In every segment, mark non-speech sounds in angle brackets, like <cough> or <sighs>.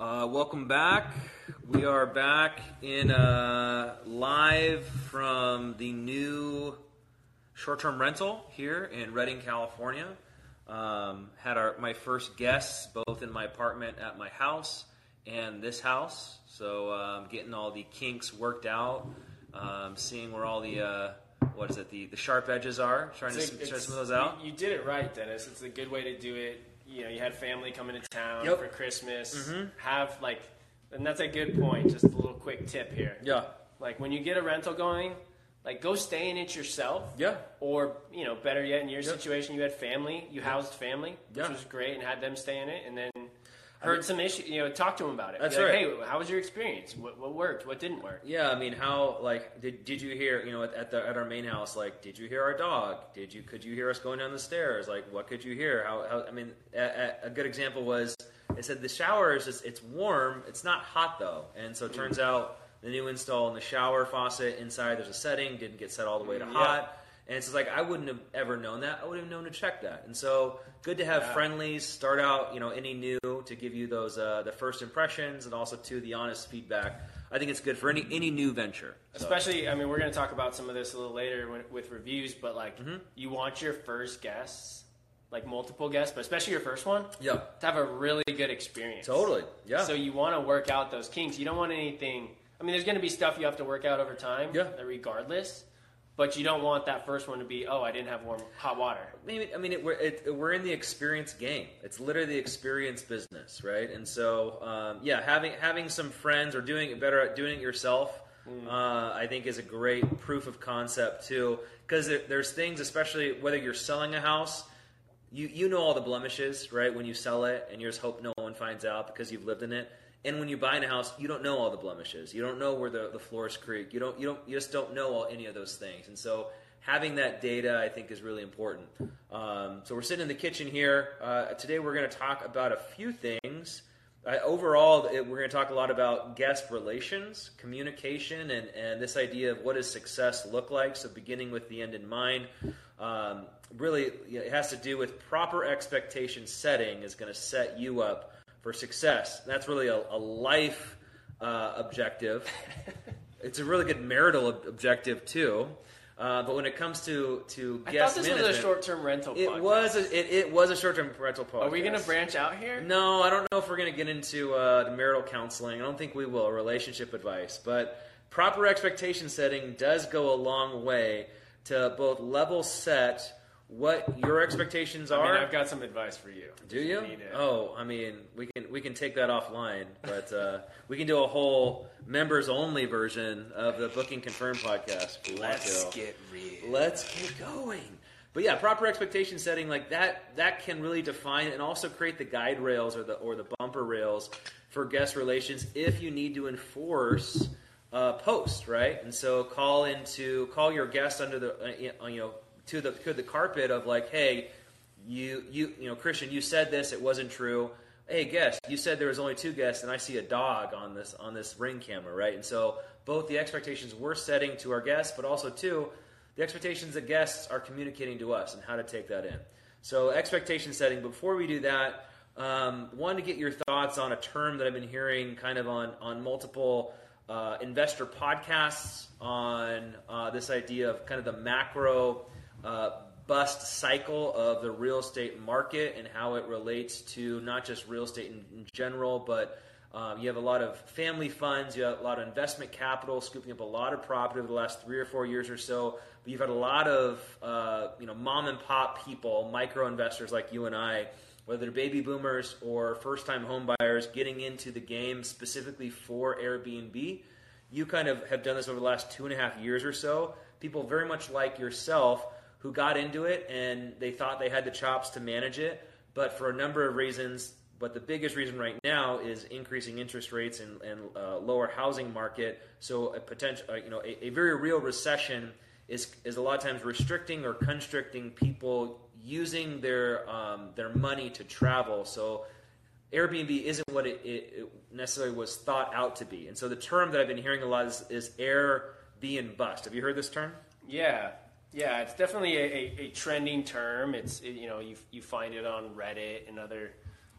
Uh, welcome back. We are back in uh, live from the new short-term rental here in Redding, California. Um, had our my first guests both in my apartment at my house and this house. So um, getting all the kinks worked out, um, seeing where all the uh, what is it the, the sharp edges are, trying to It's- try it's- smooth those out. You did it right, Dennis. It's a good way to do it. You know, you had family coming to town Yep. for Christmas. Mhm. Have like, and that's a good point. Just a little quick tip here. Yeah. Like when you get a rental going, like go stay in it yourself. Yeah. Or you know, better yet, in your Yep. situation, you had family, you housed family, which was great, and had them stay in it, and then heard some issue. You know, talk to them about it. That's like, right. Hey, how was your experience? What, what worked? What didn't work? Yeah, I mean, how like did, did you hear you know at, at the at our main house like did you hear our dog? Did you could you hear us going down the stairs? Like what could you hear? How, how I mean, a, a, a good example was they said the shower is just it's warm, it's not hot though, and so it turns mm. out the new install in the shower faucet inside there's a setting didn't get set all the way to mm, Yeah. hot. And it's just like I wouldn't have ever known that. I would have known to check that. And so good to have Yeah. friendlies start out, you know, any new to give you those uh, the first impressions and also to the honest feedback. I think it's good for any any new venture. So, Especially, I mean, we're going to talk about some of this a little later when, with reviews, but like, Mhm. you want your first guests, like multiple guests, but especially your first one, yeah, to have a really good experience. totally, yeah, So you want to work out those kinks. You don't want anything. I mean, there's going to be stuff you have to work out over time, Yeah. regardless. But you don't want that first one to be, oh, I didn't have warm hot water. Maybe I mean it, we're it, we're in the experience game. It's literally the experience business, right? And so um, yeah, having having some friends or doing it better at doing it yourself, uh, I think is a great proof of concept too. Because there, there's things, especially whether you're selling a house, you you know all the blemishes, right? When you sell it, and you just hope no one finds out because you've lived in it. And when you buy a house, you don't know all the blemishes. You don't know where the, the floors creak. You don't you don't you just don't know all, any of those things. And so having that data, I think, is really important. Um, so we're sitting in the kitchen here uh, today. We're going to talk about a few things. Uh, overall, it, we're going to talk a lot about guest relations, communication, and, and this idea of what does success look like. So beginning with the end in mind. Um, really, it has to do with proper expectation setting is going to set you up for success. That's really a, a life uh, objective. <laughs> it's a really good marital ob- objective too. Uh, but when it comes to to I guest thought this management, was a short-term rental. it podcast. was a, it, it was a short term rental podcast. Are we going to branch out here? No, I don't know if we're going to get into uh, the marital counseling. I don't think we will. Relationship advice, but proper expectation setting does go a long way to both level set what your expectations I are. mean, I've got some advice for you. Do you? Oh, I mean, we can we can take that offline, but uh, we can do a whole members only version of the Booking Confirmed podcast. If we want Let's get real. Let's get going. But yeah, proper expectation setting like that that can really define and also create the guide rails or the or the bumper rails for guest relations if you need to enforce uh, post right. And so call into call your guest under the uh, you know to the to the carpet of like, hey, you you you know Christian, you said this, it wasn't true. Hey, guest, you said there was only two guests, and I see a dog on this on this ring camera, right? And so both the expectations we're setting to our guests, but also too the expectations that guests are communicating to us and how to take that in. So expectation setting. Before we do that, um, wanted to get your thoughts on a term that I've been hearing kind of on on multiple uh, investor podcasts on uh, this idea of kind of the macro uh, bust cycle of the real estate market and how it relates to not just real estate in, in general, but um, you have a lot of family funds, you have a lot of investment capital scooping up a lot of property over the last three or four years or so. But you've had a lot of uh, you know mom and pop people, micro investors like you and I, whether they're baby boomers or first time home buyers, getting into the game specifically for Airbnb. You kind of have done this over the last two and a half years or so. People very much like yourself who got into it and they thought they had the chops to manage it, but for a number of reasons, but the biggest reason right now is increasing interest rates and, and uh, lower housing market. So a potential, uh, you know, a, a very real recession is is a lot of times restricting or constricting people using their um, their money to travel. So Airbnb isn't what it, it, it necessarily was thought out to be. And so the term that I've been hearing a lot is, is Airbnb bust. Have you heard this term? Yeah, yeah, it's definitely a, a, a trending term. It's it, you know you you find it on Reddit and other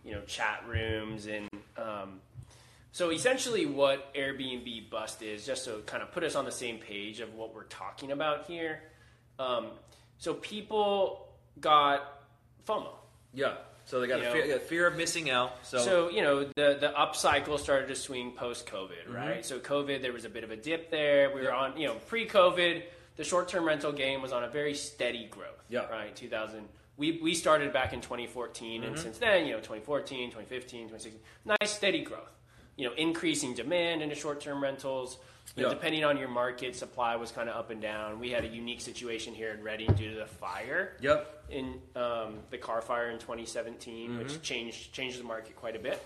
you know chat rooms and um, So essentially, what Airbnb bust is, just to kind of put us on the same page of what we're talking about here. Um, so people got FOMO. Yeah. So they got You a know. fear, got fear of missing out. So, So you know the the up cycle started to swing post COVID, right? So COVID, there was a bit of a dip there. We were Yeah. on, you know, pre COVID, the short term rental game was on a very steady growth. Yeah. Right. 2000. We we started back in 2014, and since then, you know, 2014, 2015, 2016, nice steady growth. You know, increasing demand into short term rentals. You know, Yeah. depending on your market, supply was kind of up and down. We had a unique situation here in Redding due to the fire yep. in um, the Carr fire in 2017, Mm-hmm. which changed changed the market quite a bit.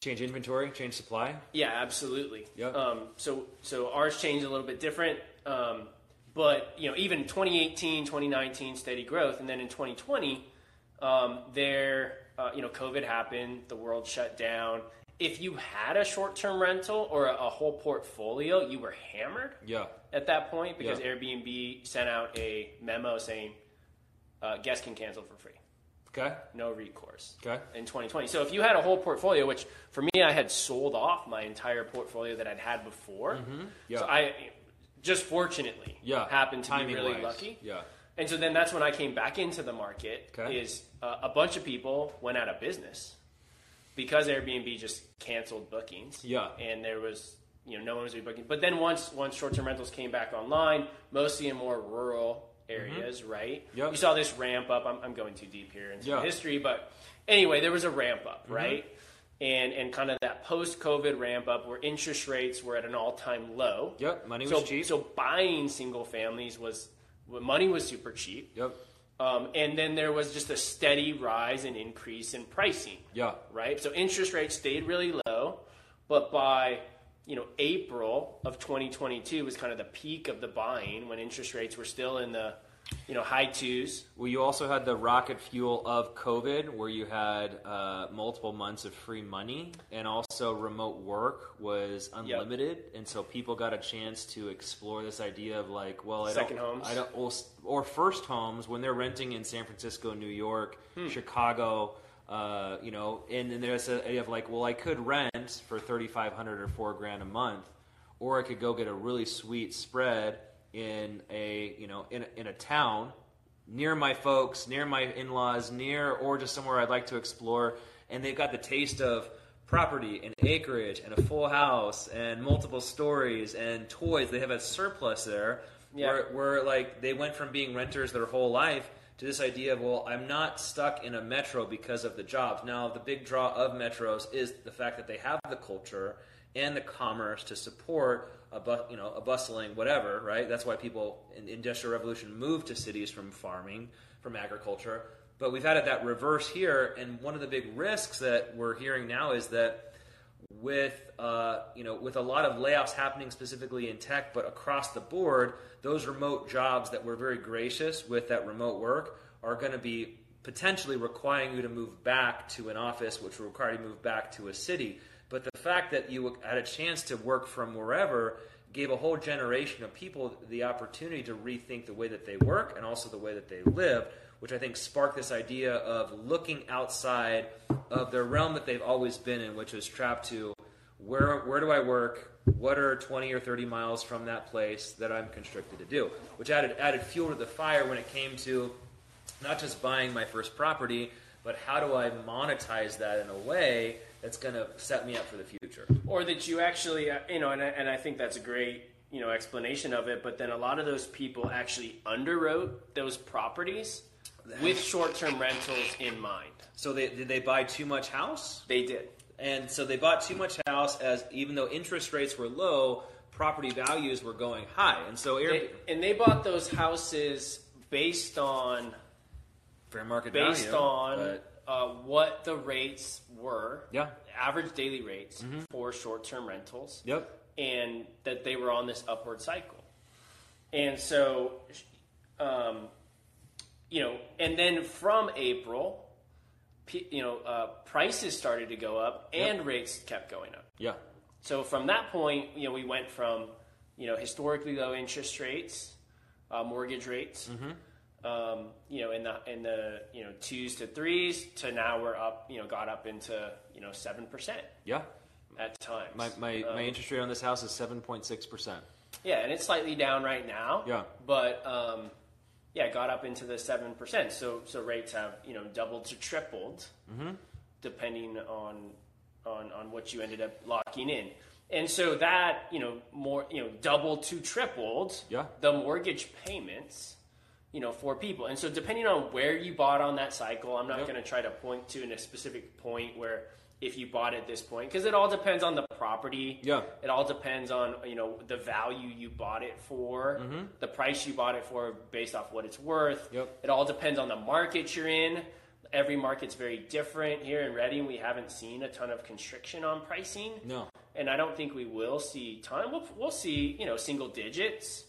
Change inventory, change supply. Yeah, absolutely. Yep. Um, so so ours changed a little bit different, um, but you know even 2018, 2019 steady growth, and then in 2020, um, there uh, you know COVID happened, the world shut down. If you had a short term rental or a, a whole portfolio, you were hammered Yeah. at that point because Yeah. Airbnb sent out a memo saying uh, guests can cancel for free, Okay. no recourse Okay. in 2020. So if you had a whole portfolio, which for me I had sold off my entire portfolio that I'd had before, Yeah. so I just fortunately Yeah. happened to be really wise. lucky. Yeah. And so then that's when I came back into the market. Okay. Is uh, a bunch of people went out of business because Airbnb just canceled bookings. Yeah. and there was you know no one was rebooking. But then once once short term rentals came back online, mostly in more rural areas, right? Mm-hmm. Yep. You saw this ramp up. I'm, I'm going too deep here into Yeah. Mm-hmm. history, but anyway, there was a ramp up, right? And and kind of that post COVID ramp up where interest rates were at an all time low. Yep. Money was So, cheap. so buying single families was money was super cheap, yep. um, and then there was just a steady rise and increase in pricing, Yeah. right? So interest rates stayed really low, but by you know April of 2022 was kind of the peak of the buying when interest rates were still in the you know high twos. Well, you also had the rocket fuel of COVID, where you had uh, multiple months of free money, and also remote work was unlimited, and so people got a chance to explore this idea of like, well, I Second don't, homes. I don't, or, or first homes when they're renting in San Francisco, New York, Chicago. Uh, you know, and then there's a idea of like, well, I could rent for thirty five hundred or four grand a month, or I could go get a really sweet spread in a you know in a, in a town near my folks, near my in-laws, near or just somewhere I'd like to explore, and they've got the taste of property and acreage and a full house and multiple stories and toys. They have a surplus there Yeah. where, where like they went from being renters their whole life to this idea of well, I'm not stuck in a metro because of the jobs. Now the big draw of metros is the fact that they have the culture and the commerce to support a bu- you know a bustling whatever right? That's why people in the industrial revolution moved to cities from farming from agriculture. But we've had that reverse here and one of the big risks that we're hearing now is that with uh, you know with a lot of layoffs happening specifically in tech but across the board those remote jobs that were very gracious with that remote work are going to be potentially requiring you to move back to an office which will require you to move back to a city but the fact that you had a chance to work from wherever gave a whole generation of people the opportunity to rethink the way that they work and also the way that they live, which I think sparked this idea of looking outside of the realm that they've always been in, which is trapped to where where do I work? What are 20 or 30 miles from that place that I'm constricted to do? Which added added fuel to the fire when it came to not just buying my first property, but how do I monetize that in a way that's going to set me up for the future? or that you actually uh, you know and I, and I think that's a great you know explanation of it but then a lot of those people actually underwrote those properties <sighs> with short-term rentals in mind So they did they buy too much house? they did And so they bought too much house as even though interest rates were low, property values were going high. And so Air, they, and they bought those houses based on fair market value. based value, on but- uh, what the rates were Yeah. average daily rates for short-term rentals Yep. and that they were on this upward cycle. And so, um, you know, and then from April, you know, uh, prices started to go up and rates kept going up. Yeah. So from that point, you know, we went from, you know, historically low interest rates, uh, mortgage rates, um, you know, in the in the you know twos to threes to now we're up, you know, got up into you know seven percent Yeah. at times. My my, Um, my interest rate on this house is seven point six percent. Yeah, and it's slightly down right now. Yeah. But um, yeah, got up into the seven percent. So so rates have you know doubled to tripled, Mm-hmm. depending on on on what you ended up locking in. And so that you know more you know doubled to tripled. Yeah. The mortgage payments. You know, for people, and so depending on where you bought on that cycle, I'm not Yep. going to try to point to in a specific point where if you bought at this point, because it all depends on the property. Yeah. It all depends on you know the value you bought it for, the price you bought it for, based off what it's worth. Mm-hmm. Yep. It all depends on the market you're in. Every market's very different. Here in Redding, we haven't seen a ton of constriction on pricing, No. and I don't think we will see ton. We'll, we'll see you know single digits,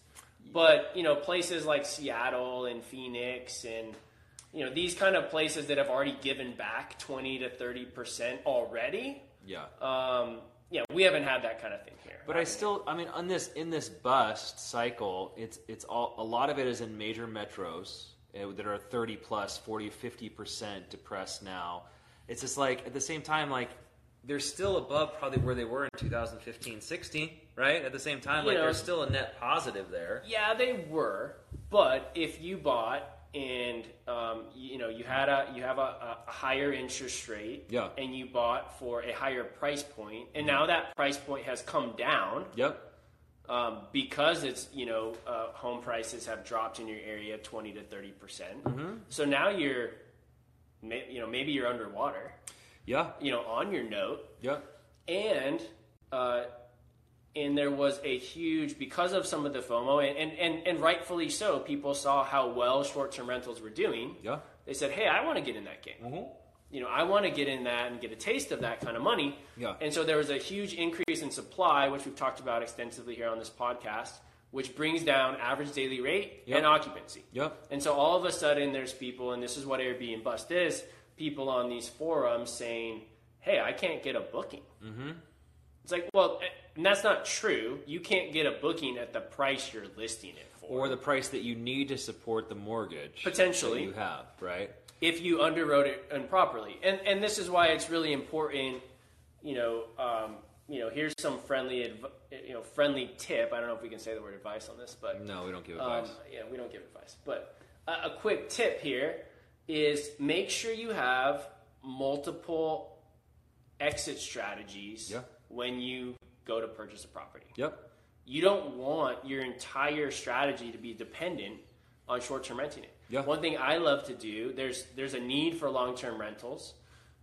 but you know places like Seattle and Phoenix and you know these kind of places that have already given back 20 to 30 percent already Yeah. um, yeah, we haven't had that kind of thing here. But I still, I mean, on this in this bust cycle, it's it's all a lot of it is in major metros uh, that are 30 plus, 40, 50 percent depressed now. It's just like at the same time, like they're still above probably where they were in 2015, 16, right? At the same time, You like know- there's still a net positive there. yeah, they were. But if you bought and um, you, you know you had a you have a, a higher interest rate, Yeah. and you bought for a higher price point, and now that price point has come down Yep. um, because it's you know uh, home prices have dropped in your area 20 to 30 percent. Mm-hmm. So now you're, you know, maybe you're underwater, Yeah. you know, on your note. Yeah. and uh, and there was a huge because of some of the FOMO and, and, and, and rightfully so. People saw how well short term rentals were doing. Yeah. They said, "Hey, I want to get in that game. Mm-hmm. You know, I want to get in that and get a taste of that kind of money." Yeah. And so there was a huge increase in supply, which we've talked about extensively here on this podcast, which brings down average daily rate Yep. and occupancy. Yep. And so all of a sudden, there's people, and this is what Airbnb bust is: people on these forums saying, "Hey, I can't get a booking." Mm-hmm. It's like, well, eh, and that's not true. You can't get a booking at the price you're listing it for, Or the price that you need to support the mortgage Potentially. that you have, right? if you underwrote it improperly. And and this is why it's really important. You know, um, you know, here's some friendly, adv- you know, friendly tip. I don't know if we can say the word advice on this, but No, we don't give Um, advice. yeah, we don't give advice. But a quick tip here is make sure you have multiple exit strategies Yeah. when you go to purchase a property. yep. You don't want your entire strategy to be dependent on short-term renting it. Yeah. One thing I love to do there's there's a need for long-term rentals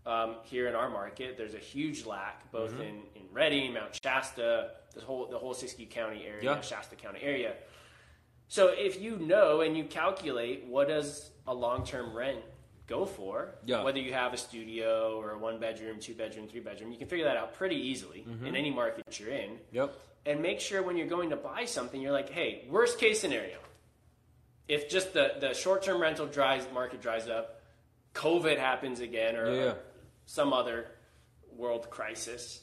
um, here in our market. There's a huge lack both Mm-hmm. in in Redding, Mount Shasta, the whole the whole Siskiyou County area, Yeah. Shasta County area. So if you know and you calculate what does a long-term rent go for, Yeah. whether you have a studio or a one-bedroom, two-bedroom, three-bedroom, you can figure that out pretty easily Mm-hmm. in any market you're in Yep. and make sure when you're going to buy something, you're like, hey, worst case scenario, if just the, the short term rental dries market dries up, COVID happens again, or, Yeah, yeah. some other world crisis,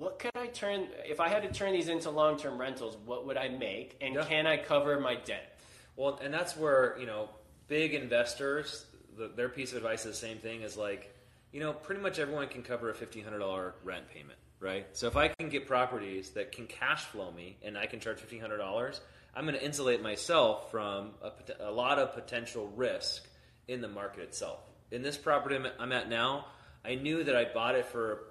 what could I turn? If I had to turn these into long term rentals, what would I make, and Yeah. can I cover my debt? Well, and that's where you know big investors, the, their piece of advice is the same thing as like, you know, pretty much everyone can cover a fifteen hundred dollar rent payment, right? So if I can get properties that can cash flow me and I can charge fifteen hundred dollars, I'm going to insulate myself from a, a lot of potential risk in the market itself. In this property I'm- I'm at now, I knew that I bought it for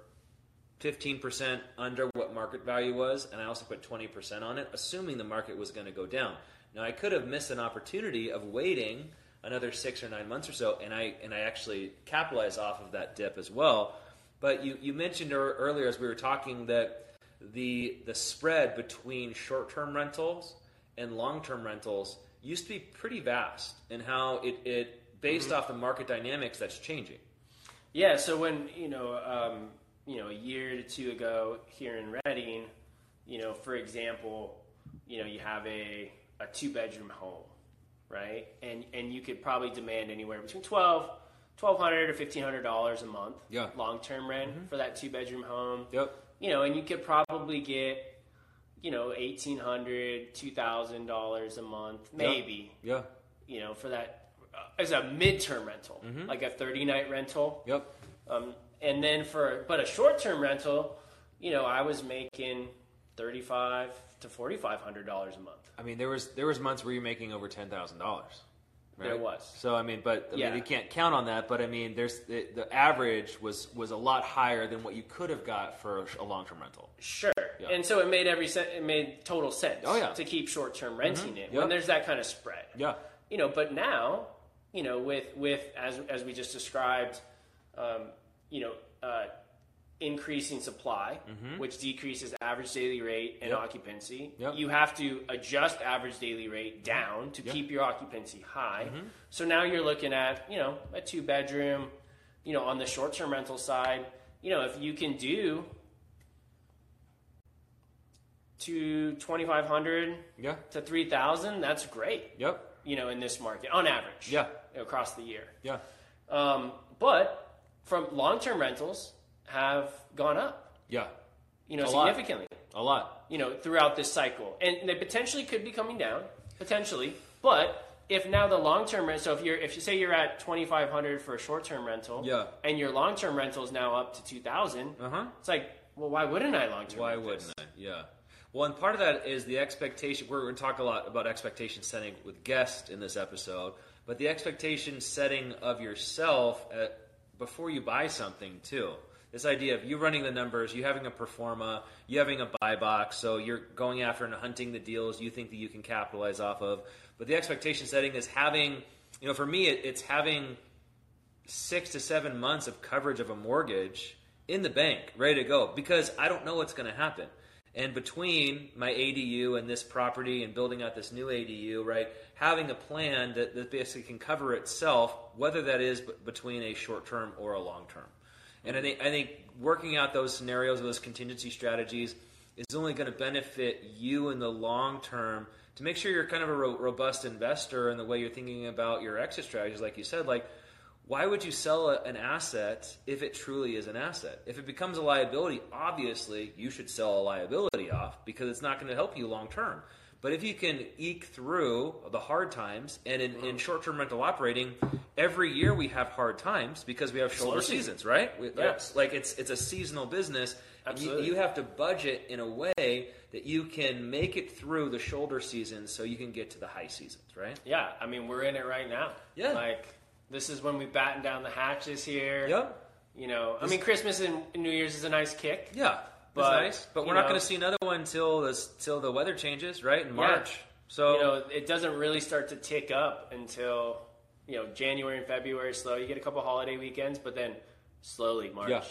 15% under what market value was, and I also put 20% on it, assuming the market was going to go down. Now, I could have missed an opportunity of waiting another six or nine months or so, and I and I actually capitalized off of that dip as well. But you, you mentioned earlier as we were talking that the the spread between short term rentals and long term rentals used to be pretty vast, and how it, it based off the market dynamics that's changing. Yeah, so when you know, um, you know, a year to two ago here in Redding, you know, for example, you know, you have a, a two bedroom home, right? And and you could probably demand anywhere between twelve, twelve hundred or fifteen hundred dollars a month, Yeah. long term rent for that two bedroom home. Yep. You know, and you could probably get, you know, eighteen hundred, two thousand dollars a month, maybe Yeah. you know, for that uh, as a midterm rental, like a 30 night rental. Yep. Um, and then for but a short term rental, you know, I was making thirty five to forty five hundred dollars a month. I mean, there was there was months where you're making over ten thousand dollars. Right? There was. So I mean, but I Yeah. mean, you can't count on that. But I mean, there's the, the average was was a lot higher than what you could have got for a, long term rental. Sure. Yeah. And so it made every se- it made total sense. Oh, yeah. To keep short term renting it Yep. when there's that kind of spread. Yeah. You know, but now, you know, with with as as we just described, um, you know, uh, increasing supply, which decreases average daily rate and Mm-hmm. Yep. occupancy. Yep. You have to adjust average daily rate down to Yep. keep your occupancy high. Mm-hmm. So now you're looking at you know a two bedroom, you know, on the short term rental side. You know, if you can do to 2500 Yeah. to 3000 that's great Yep. you know in this market on average Yeah. across the year Yeah. um, but from long-term rentals have gone up Yeah. you know A lot. significantly A lot. you know throughout this cycle and they potentially could be coming down potentially but if now the long-term rent so if you're if you say you're at 2500 for a short-term rental Yeah. and your long-term rental is now up to 2000 Uh huh. it's like well why wouldn't i long-term Why wouldn't I? Yeah. Well, and part of that is the expectation. We're going to talk a lot about expectation setting with guests in this episode, but the expectation setting of yourself at, before you buy something too. This idea of you running the numbers, you having a performa, you having a buy box, so you're going after and hunting the deals you think that you can capitalize off of. But the expectation setting is having, you know, for me, it, it's having six to seven months of coverage of a mortgage in the bank, ready to go, because I don't know what's going to happen. And between my ADU and this property and building out this new ADU, right, having a plan that, that basically can cover itself, whether that is b- between a short term or a long term. And I think, I think working out those scenarios, those contingency strategies, is only going to benefit you in the long term to make sure you're kind of a ro- robust investor in the way you're thinking about your exit strategies, like you said, like why would you sell a, an asset if it truly is an asset? If it becomes a liability, obviously you should sell a liability off because it's not going to help you long term. But if you can eke through the hard times, and in, in short term rental operating, every year we have hard times because we have shoulder seasons, right? We, it's Like it's it's a seasonal business. and You, Absolutely. you have to budget in a way that you can make it through the shoulder seasons so you can get to the high seasons, right? Yeah, I mean we're in it right now. Yeah. like this is when we batten down the hatches here. Yep. You know, I mean Christmas and New Year's is a nice kick. Yeah, But, nice. But we're not going to see another one till this till the weather changes, right? In March. Yeah. So You know, it doesn't really start to tick up until you know January and February. Slow. You get a couple holiday weekends, but then slowly March, Yeah.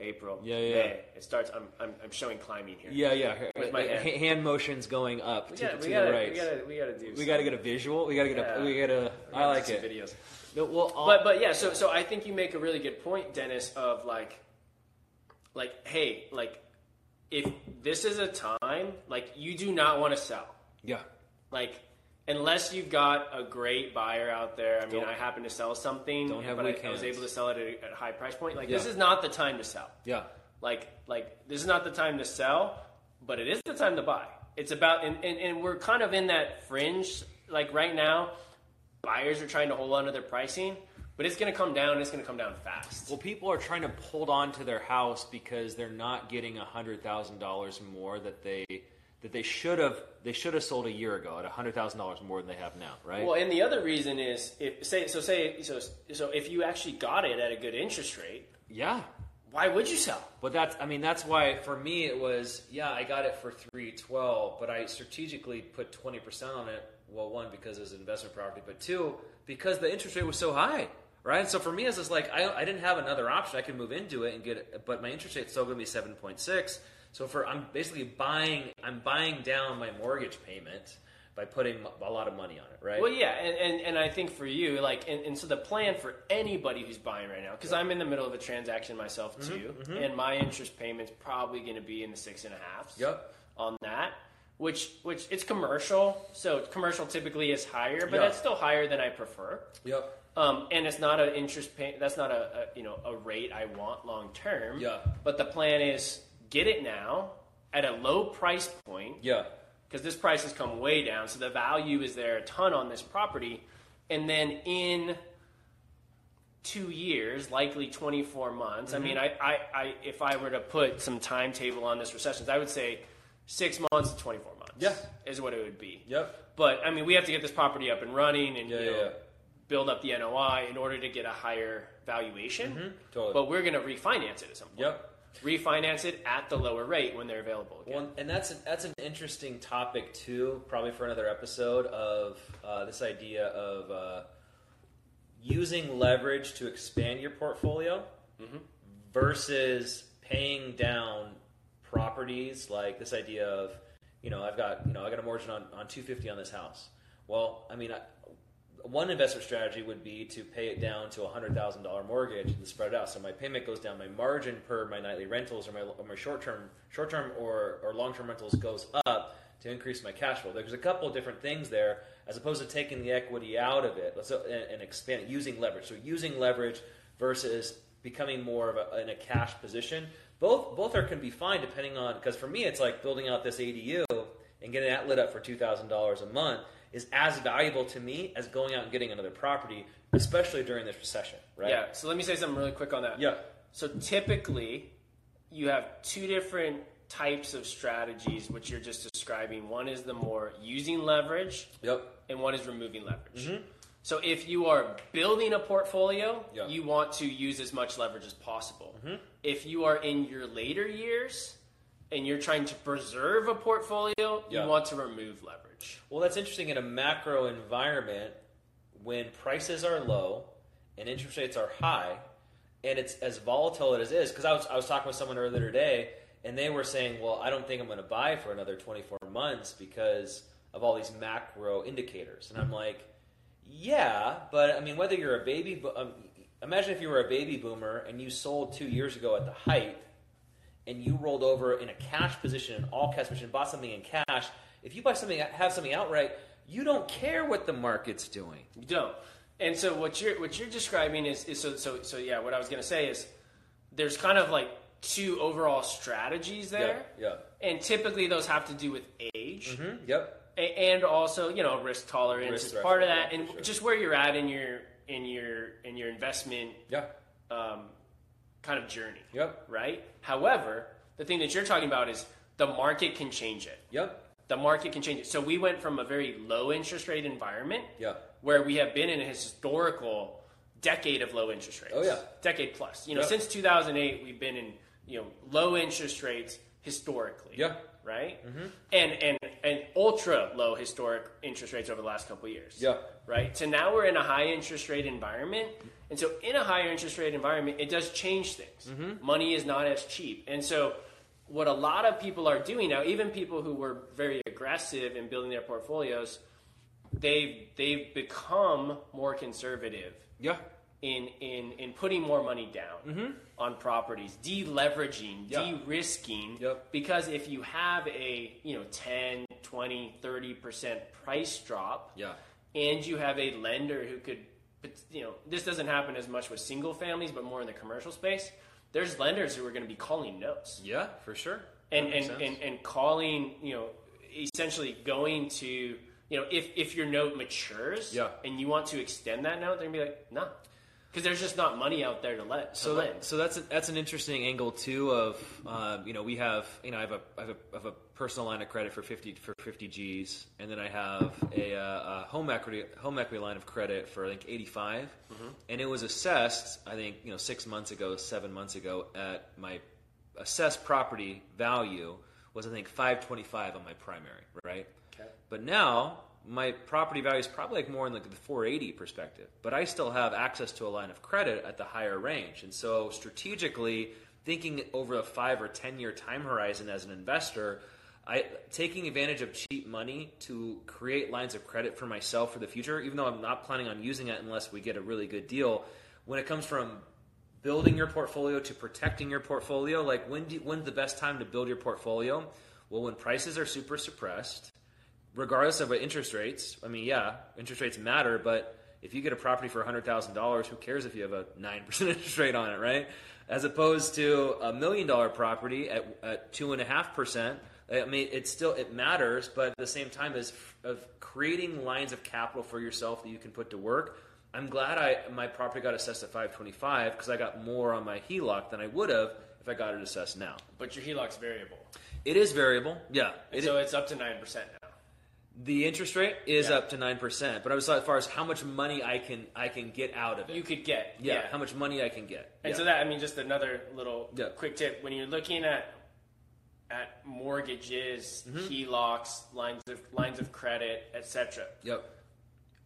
April, Yeah, yeah, May. It starts. I'm, I'm, I'm showing climbing here. yeah, yeah. With my hand. hand motions going up we to, gotta, to we gotta, the right. we gotta, we gotta do. We got to get a visual. We got to get Yeah. a. We got to. We I gotta like it. Videos. No, well, all- but but yeah so so i think you make a really good point dennis of like like hey like if this is a time like you do not want to sell. Yeah, like unless you've got a great buyer out there i mean Don't- i happen to sell something Don't have but I, I was able to sell it at a, at a high price point like this is not the time to sell. Yeah, like like this is not the time to sell but it is the time to buy. It's about and, and, and we're kind of in that fringe like right now buyers are trying to hold on to their pricing but it's going to come down it's going to come down fast Well, people are trying to hold on to their house because they're not getting a hundred thousand dollars more that they that they should have they should have sold a year ago at a hundred thousand dollars more than they have now, right? well and the other reason is if say so say so so if you actually got it at a good interest rate yeah, why would you sell But that's, I mean, that's why for me it was, yeah, I got it for three twelve, but I strategically put twenty percent on it. Well, one because it's an investment property, but two because the interest rate was so high, right? So for me, it's just like I, I didn't have another option. I could move into it and get it, but my interest rate's still going to be seven point six. So for I'm basically buying, I'm buying down my mortgage payment by putting a lot of money on it, right? Well, yeah, and, and, and I think for you, like, and, and so the plan for anybody who's buying right now, because I'm in the middle of a transaction myself mm-hmm, too, mm-hmm. and my interest payment's probably going to be in the six and a half Yep. on that, which which it's commercial, so commercial typically is higher, but Yeah. that's still higher than I prefer. Yep. Um, and it's not an interest pay. That's not a, a you know a rate I want long term. Yeah. But the plan is get it now at a low price point Yeah. because this price has come way down. So the value is there a ton on this property. And then in two years, likely 24 months. I mean, I, I, I, if I were to put some timetable on this recessions, I would say six months to 24 months. Yeah. is what it would be. Yep. But I mean, we have to get this property up and running and Yeah, you know, yeah. build up the NOI in order to get a higher valuation. totally. But we're going to refinance it at some point. Yep. Refinance it at the lower rate when they're available again. Well, and that's an, that's an interesting topic too, probably for another episode of uh, this idea of uh, using leverage to expand your portfolio versus paying down properties. Like this idea of, you know, I've got you know I got a mortgage on on two fifty on this house. Well, I mean. I, one investment strategy would be to pay it down to a hundred thousand dollar mortgage and spread it out. So my payment goes down, my margin per my nightly rentals or my, or my short term, short term or, or long term rentals goes up to increase my cash flow. There's a couple of different things there, as opposed to taking the equity out of it so, and, and using leverage. So using leverage versus becoming more of a, in a cash position. Both both are can be fine depending on because for me it's like building out this ADU and getting that lit up for two thousand dollars a month is as valuable to me as going out and getting another property, especially during this recession, right? Yeah. So let me say something really quick on that. Yeah. So typically, you have two different types of strategies which you're just describing. One is the more using leverage, Yep. and one is removing leverage. Mm-hmm. So if you are building a portfolio, Yeah. you want to use as much leverage as possible. Mm-hmm. If you are in your later years and you're trying to preserve a portfolio, Yeah. you want to remove leverage. Well, that's interesting in a macro environment when prices are low and interest rates are high, and it's as volatile as it is. Because I was I was talking with someone earlier today, and they were saying, "Well, I don't think I'm going to buy for another 24 months because of all these macro indicators." And I'm like, "Yeah, but I mean, whether you're a baby, bo- um, imagine if you were a baby boomer and you sold two years ago at the height." and you rolled over in a cash position, an all cash position, bought something in cash, if you buy something, have something outright, you don't care what the market's doing. You don't. And so what you're what you're describing is, is so so so yeah. What I was going to say is there's kind of like two overall strategies there, Yeah. and typically those have to do with age. Yeah. hmm Yep. And also you know risk tolerance Risk is part of that and sure. just where you're at in your in your in your investment Yeah. um, kind of journey Yep. right however the thing that you're talking about is the market can change it Yep. the market can change it so we went from a very low interest rate environment Yeah. where we have been in a historical decade of low interest rates Oh, yeah. decade plus you know Yep. since 2008 we've been in you know low interest rates historically Yeah. Right? Mm-hmm. And and and ultra low historic interest rates over the last couple of years. Yeah. Right. So now we're in a high interest rate environment, and so in a higher interest rate environment, it does change things. Mm-hmm. Money is not as cheap, and so what a lot of people are doing now, even people who were very aggressive in building their portfolios, they've they've become more conservative Yeah. In in in putting more money down mm-hmm. on properties, deleveraging, Yeah. de-risking Yep. because if you have a, you know, 10, 20, 30% price drop Yeah. and you have a lender who could but, you know, this doesn't happen as much with single families but more in the commercial space. There's lenders who are going to be calling notes Yeah. For sure. and That and, and and calling you know essentially going to you know if if your note matures Yeah. and you want to extend that note they're gonna be like no because there's just not money out there to let to so lend that, so that's a, that's an interesting angle too. Of um, you know we have you know I have a I have a, I have a personal line of credit for fifty for fifty G's, and then I have a, uh, a home equity home equity line of credit for I think eighty and it was assessed I think you know six months ago, seven months ago at my assessed property value was I think five twenty five on my primary, right? Okay. But now my property value is probably like more in like the 480 perspective, but I still have access to a line of credit at the higher range. And so strategically thinking over a 5 or 10 year time horizon as an investor, I taking advantage of cheap money to create lines of credit for myself for the future, even though I'm not planning on using it unless we get a really good deal. When it comes from building your portfolio to protecting your portfolio, like when do, when's the best time to build your portfolio? Well, when prices are super suppressed, regardless of what interest rates. I mean, yeah, interest rates matter, but if you get a property for hundred thousand dollars, who cares if you have a nine percent <laughs> interest rate on it, right? As opposed to a million dollar property at, at two and a half percent. I mean, it still it matters, but at the same time, as of creating lines of capital for yourself that you can put to work, I'm glad I my property got assessed at 525 because I got more on my HELOC than I would have if I got it assessed now. But your HELOC's variable, It is variable, yeah. It so it's up to nine percent now. The interest rate is Yeah. up to nine percent, but I was as far as how much money I can I can get out of it. You could get yeah, yeah. how much money I can get. And yeah. so that I mean, just another little quick tip: when you're looking at at mortgages, Mm-hmm. HELOCs, lines of lines of credit, etc. Yep.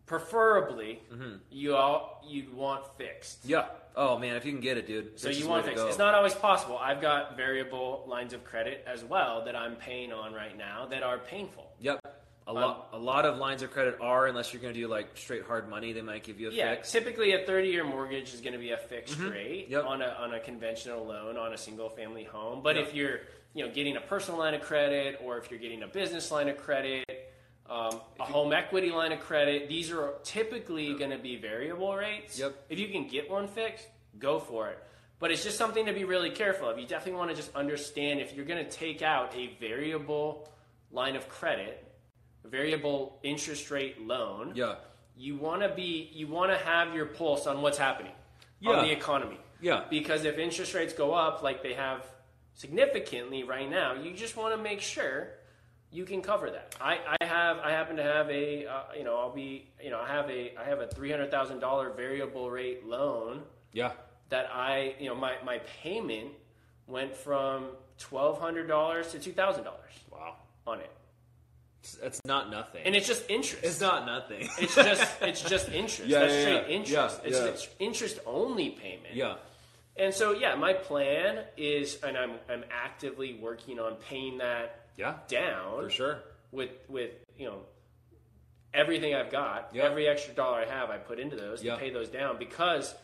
Preferably, Mm-hmm. you all you'd want fixed. Yeah. Oh man, if you can get it, dude. So you want the way to fixed. It's not always possible. I've got variable lines of credit as well that I'm paying on right now that are painful. Yep. A lot, a lot of lines of credit are, unless you're going to do like straight hard money, they might give you a Yeah, fix. typically a 30-year mortgage is going to be a fixed rate Mm-hmm. Yep. on a on a conventional loan on a single-family home. But Yep. if you're you know getting a personal line of credit or if you're getting a business line of credit, um, a home equity line of credit, these are typically going to be variable rates. Yep. If you can get one fixed, go for it. But it's just something to be really careful of. You definitely want to just understand if you're going to take out a variable line of credit, variable interest rate loan Yeah. you want to be you want to have your pulse on what's happening Yeah. on the economy Yeah. because if interest rates go up like they have significantly right now you just want to make sure you can cover that i, I have i happen to have a uh, you know i'll be you know i have a i have a $300000 variable rate loan Yeah. that i you know my, my payment went from $1200 to $2000 Wow. on it That's not nothing. and it's just interest it's not nothing. <laughs> It's just <laughs> it's just interest. Yeah, That's yeah, straight yeah. interest. Yeah, it's yeah. it's interest only payment. yeah. And so yeah, my plan is, and I'm I'm actively working on paying that Yeah. down For sure. with with you know everything I've got, Yeah. every extra dollar I have, I put into those Yeah. to pay those down because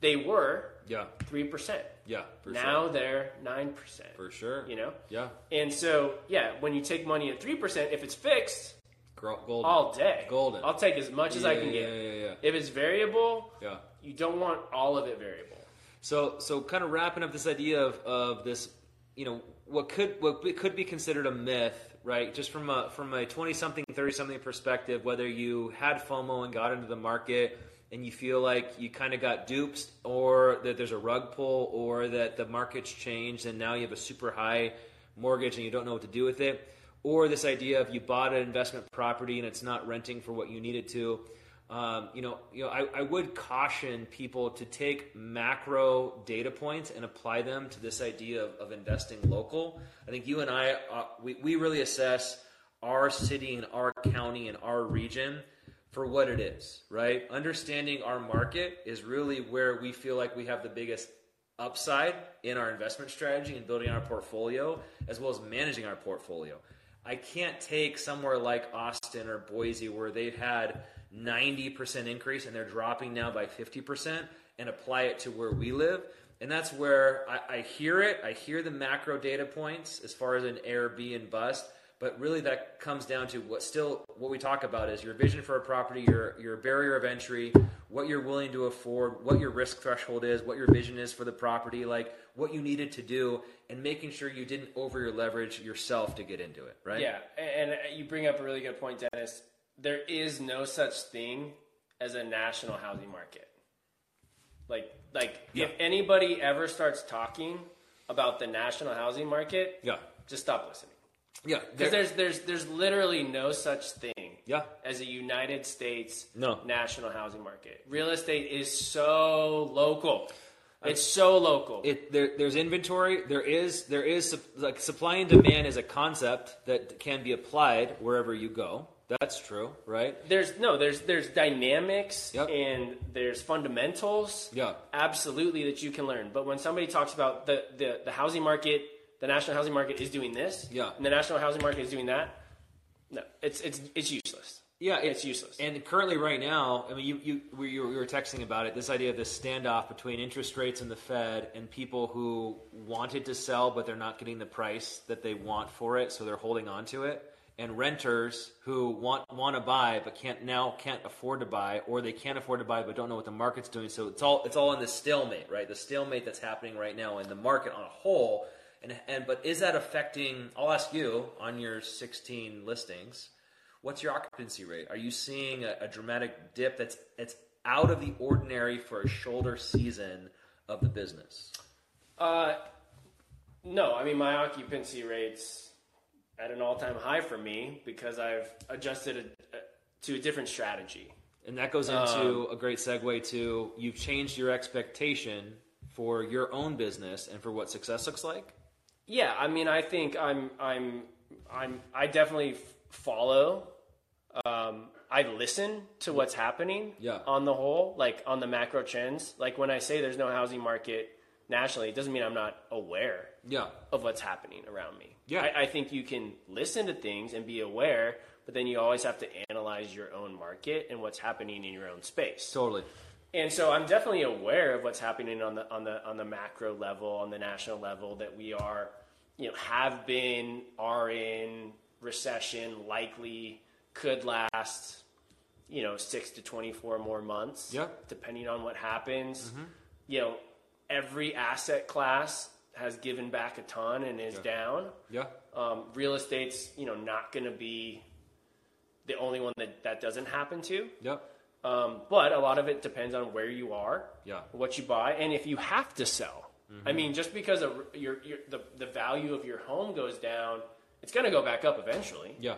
they were Yeah. three percent. Yeah. For Now sure. they're nine percent. For sure. You know, Yeah. and so yeah, when you take money at three percent, if it's fixed Golden. all day, Golden. I'll take as much as I can yeah, get. yeah, yeah, If it's variable, yeah. you don't want all of it variable. So, so kind of wrapping up this idea of, of this, you know, what could what be- could be considered a myth, right? Just from a from a twenty something, thirty something perspective, whether you had FOMO and got into the market and you feel like you kind of got duped, or that there's a rug pull, or that the market's changed and now you have a super high mortgage and you don't know what to do with it, or this idea of you bought an investment property and it's not renting for what you needed to. Um, you know, you know, I, I would caution people to take macro data points and apply them to this idea of, of investing local. I think you and I, uh, we, we really assess our city and our county and our region for what it is, right? Understanding our market is really where we feel like we have the biggest upside in our investment strategy and building our portfolio, as well as managing our portfolio. I can't take somewhere like Austin or Boise where they've had 90% increase and they're dropping now by 50% and apply it to where we live. And that's where I, I hear it. I hear the macro data points as far as an Airbnb bust. But really, that comes down to what still what we talk about is your vision for a property, your your barrier of entry, what you're willing to afford, what your risk threshold is, what your vision is for the property, like what you needed to do, and making sure you didn't over your leverage yourself to get into it, right? Yeah, and and you bring up a really good point, Dennis. There is no such thing as a national housing market. Like, like Yeah. if anybody ever starts talking about the national housing market, Yeah. just stop listening. Yeah. Because there's there's there's literally no such thing yeah. as a United States No. national housing market. Real estate is so local. Uh, it's so local. It, there, there's inventory. There is there is like supply and demand is a concept that can be applied wherever you go. That's true, right? there's no there's there's dynamics Yep. and there's fundamentals Yeah. absolutely that you can learn but when somebody talks about the, the the housing market the national housing market is doing this Yeah. and the national housing market is doing that no it's it's it's useless Yeah, it's useless And currently, right now, I mean, you you we, you were texting about it. This idea of this standoff between interest rates and the Fed, and people who wanted to sell but they're not getting the price that they want for it, so they're holding on to it. And renters who want want to buy but can't now can't afford to buy, or they can't afford to buy but don't know what the market's doing. So it's all it's all in this stalemate, right? The stalemate that's happening right now in the market on a whole. And and but is that affecting? I'll ask you on your 16 listings. What's your occupancy rate? Are you seeing a, a dramatic dip that's it's out of the ordinary for a shoulder season of the business? Uh, no, I mean my occupancy rates at an all-time high for me because I've adjusted a, a, to a different strategy. And that goes into a great segue to you've changed your expectation for your own business and for what success looks like. Yeah, I mean, I think I'm, I'm, I'm, I definitely follow. Um, I listen to what's happening. Yeah. On the whole, like on the macro trends, like when I say there's no housing market nationally, it doesn't mean I'm not aware Yeah. of what's happening around me. Yeah. I, I think you can listen to things and be aware, but then you always have to analyze your own market and what's happening in your own space. Totally. And so I'm definitely aware of what's happening on the on the on the macro level, on the national level, that we are, you know, have been, are in recession, likely could last, you know, six to twenty four more months. Yeah. Depending on what happens. You know, every asset class has given back a ton and is down. Yeah. Um, real estate's, you know, not going to be the only one that that doesn't happen to. Yep. Um, but a lot of it depends on where you are, Yeah. what you buy, and if you have to sell. I mean, just because of your, your the, the value of your home goes down, it's going to go back up eventually, Yeah.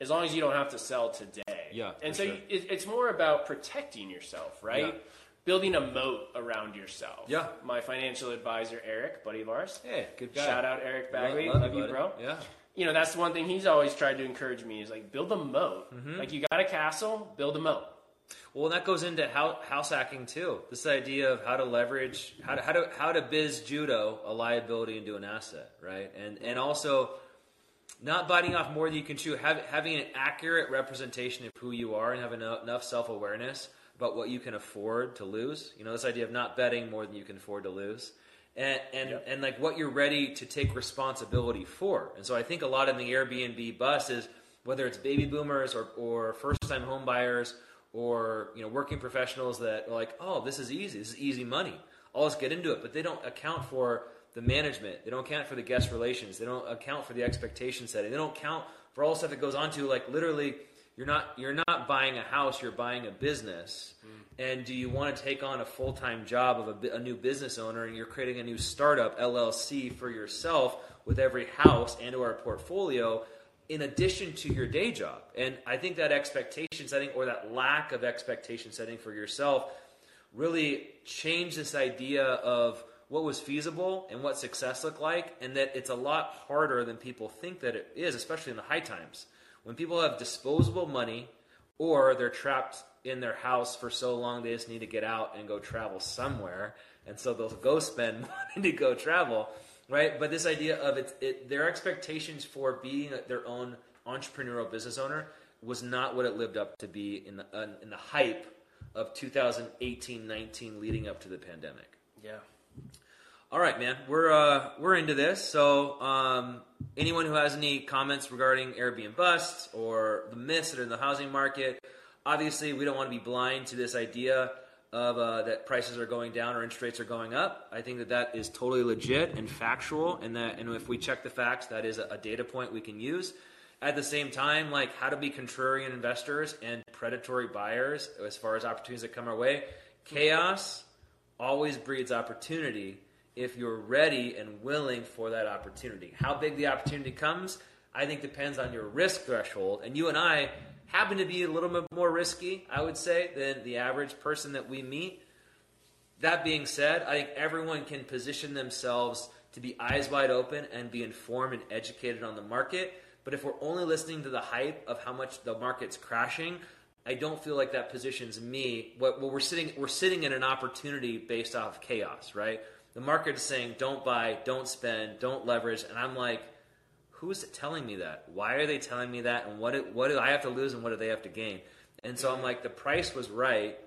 as long as you don't have to sell today. Yeah, and so sure. you, it, it's more about protecting yourself, right? Yeah. Building a moat around yourself. Yeah. My financial advisor, Eric, buddy of ours. Hey, good guy. Shout out Eric Bagley. Love, Love, you, buddy. bro Yeah. you know that's the one thing he's always tried to encourage me is like build a moat Mm-hmm. like you got a castle build a moat Well, that goes into how, house hacking too. This idea of how to leverage, how to how to how to biz judo a liability into an asset, right? And and also not biting off more than you can chew. Have, having an accurate representation of who you are and having enough, enough self awareness about what you can afford to lose. You know, this idea of not betting more than you can afford to lose. And and, Yep. and like what you're ready to take responsibility for. And so I think a lot in the Airbnb bust is whether it's baby boomers or, or first time home buyers or you know working professionals that are like, oh, this is easy, this is easy money. I'll just get into it. But they don't account for the management. They don't account for the guest relations. They don't account for the expectation setting. They don't count for all the stuff that goes on to like literally you're not you're not buying a house, you're buying a business. Mm. And do you want to take on a full time job of a, a new business owner and you're creating a new startup LLC for yourself with every house and or portfolio in addition to your day job? And I think that expectation setting or that lack of expectation setting for yourself really changed this idea of what was feasible and what success looked like, and that it's a lot harder than people think that it is, especially in the high times. When people have disposable money or they're trapped in their house for so long they just need to get out and go travel somewhere, and so they'll go spend <laughs> money to go travel, right? But this idea of it, it their expectations for being their own entrepreneurial business owner was not what it lived up to be in the uh, in the hype of 2018-19 leading up to the pandemic. yeah All right, man, we're uh, we're into this. So, um, anyone who has any comments regarding Airbnb bust or the myths that are in the housing market, obviously, we don't want to be blind to this idea of uh, that prices are going down or interest rates are going up. I think that that is totally legit and factual, and that and if we check the facts, that is a, a data point we can use. At the same time, like how to be contrarian investors and predatory buyers as far as opportunities that come our way, chaos always breeds opportunity if you're ready and willing for that opportunity. How big the opportunity comes, I think depends on your risk threshold. And you and I happen to be a little bit more risky, I would say, than the average person that we meet. That being said, I think everyone can position themselves to be eyes wide open and be informed and educated on the market. But if we're only listening to the hype of how much the market's crashing, I don't feel like that positions me. What well, we're sitting we're sitting in an opportunity based off of chaos, right? The market is saying don't buy, don't spend, don't leverage, and I'm like, who is telling me that? Why are they telling me that? And what do, what do I have to lose and what do they have to gain? And so I'm like, the price was right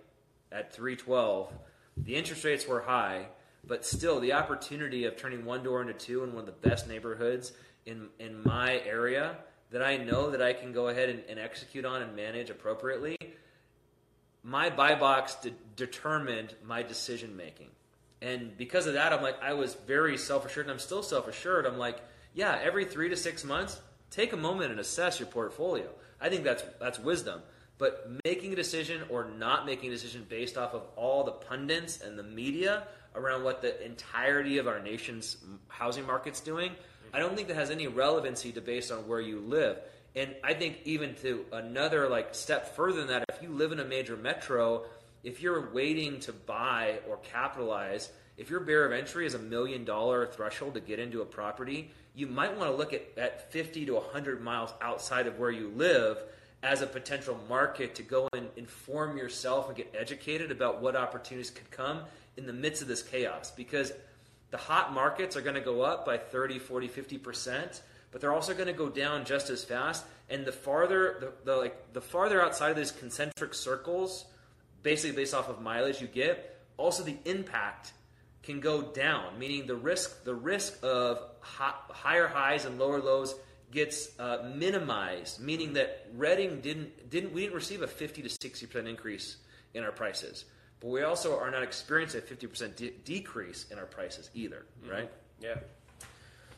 at 312. The interest rates were high, but still the opportunity of turning one door into two in one of the best neighborhoods in in my area that I know that I can go ahead and, and execute on and manage appropriately. My buy box de- determined my decision making. And because of that, I'm like, I was very self assured, and I'm still self assured. I'm like, yeah, every three to six months, take a moment and assess your portfolio. I think that's that's wisdom. But making a decision or not making a decision based off of all the pundits and the media around what the entirety of our nation's housing market's doing, I don't think that has any relevancy to based on where you live. And I think even to another like step further than that, if you live in a major metro, if you're waiting to buy or capitalize, if your barrier of entry is a million dollar threshold to get into a property, you might want to look at, at 50 to 100 miles outside of where you live as a potential market to go and inform yourself and get educated about what opportunities could come in the midst of this chaos. Because the hot markets are going to go up by 30, 40, 50%, but they're also going to go down just as fast. And the farther, the, the, like, the farther outside of these concentric circles, basically based off of mileage you get, also the impact can go down, meaning the risk the risk of hot, higher highs and lower lows gets uh, minimized, meaning that Redding didn't didn't we didn't receive a 50 to 60 percent increase in our prices, but we also are not experiencing a 50 percent de- decrease in our prices either, right? Yeah.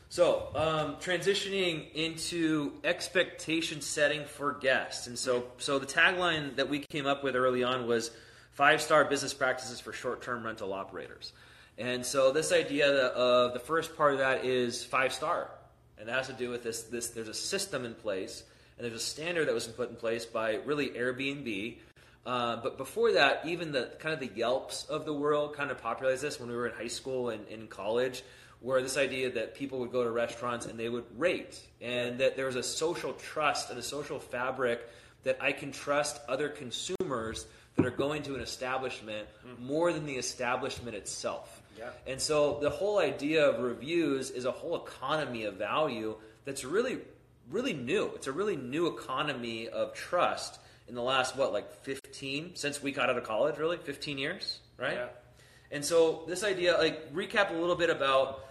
So, um, transitioning into expectation setting for guests, and so so the tagline that we came up with early on was five star business practices for short term rental operators. And so this idea of the first part of that is five star, and that has to do with this. This there's a system in place, and there's a standard that was put in place by really Airbnb. Uh, but before that, even the kind of the Yelps of the world kind of popularized this when we were in high school and in college, where this idea that people would go to restaurants and they would rate, and that there was a social trust and a social fabric that I can trust other consumers that are going to an establishment more than the establishment itself. Yeah. And so the whole idea of reviews is a whole economy of value that's really, really new. It's a really new economy of trust in the last, what, like 15, since we got out of college, really? 15 years, right? Yeah. And so this idea, like, recap a little bit about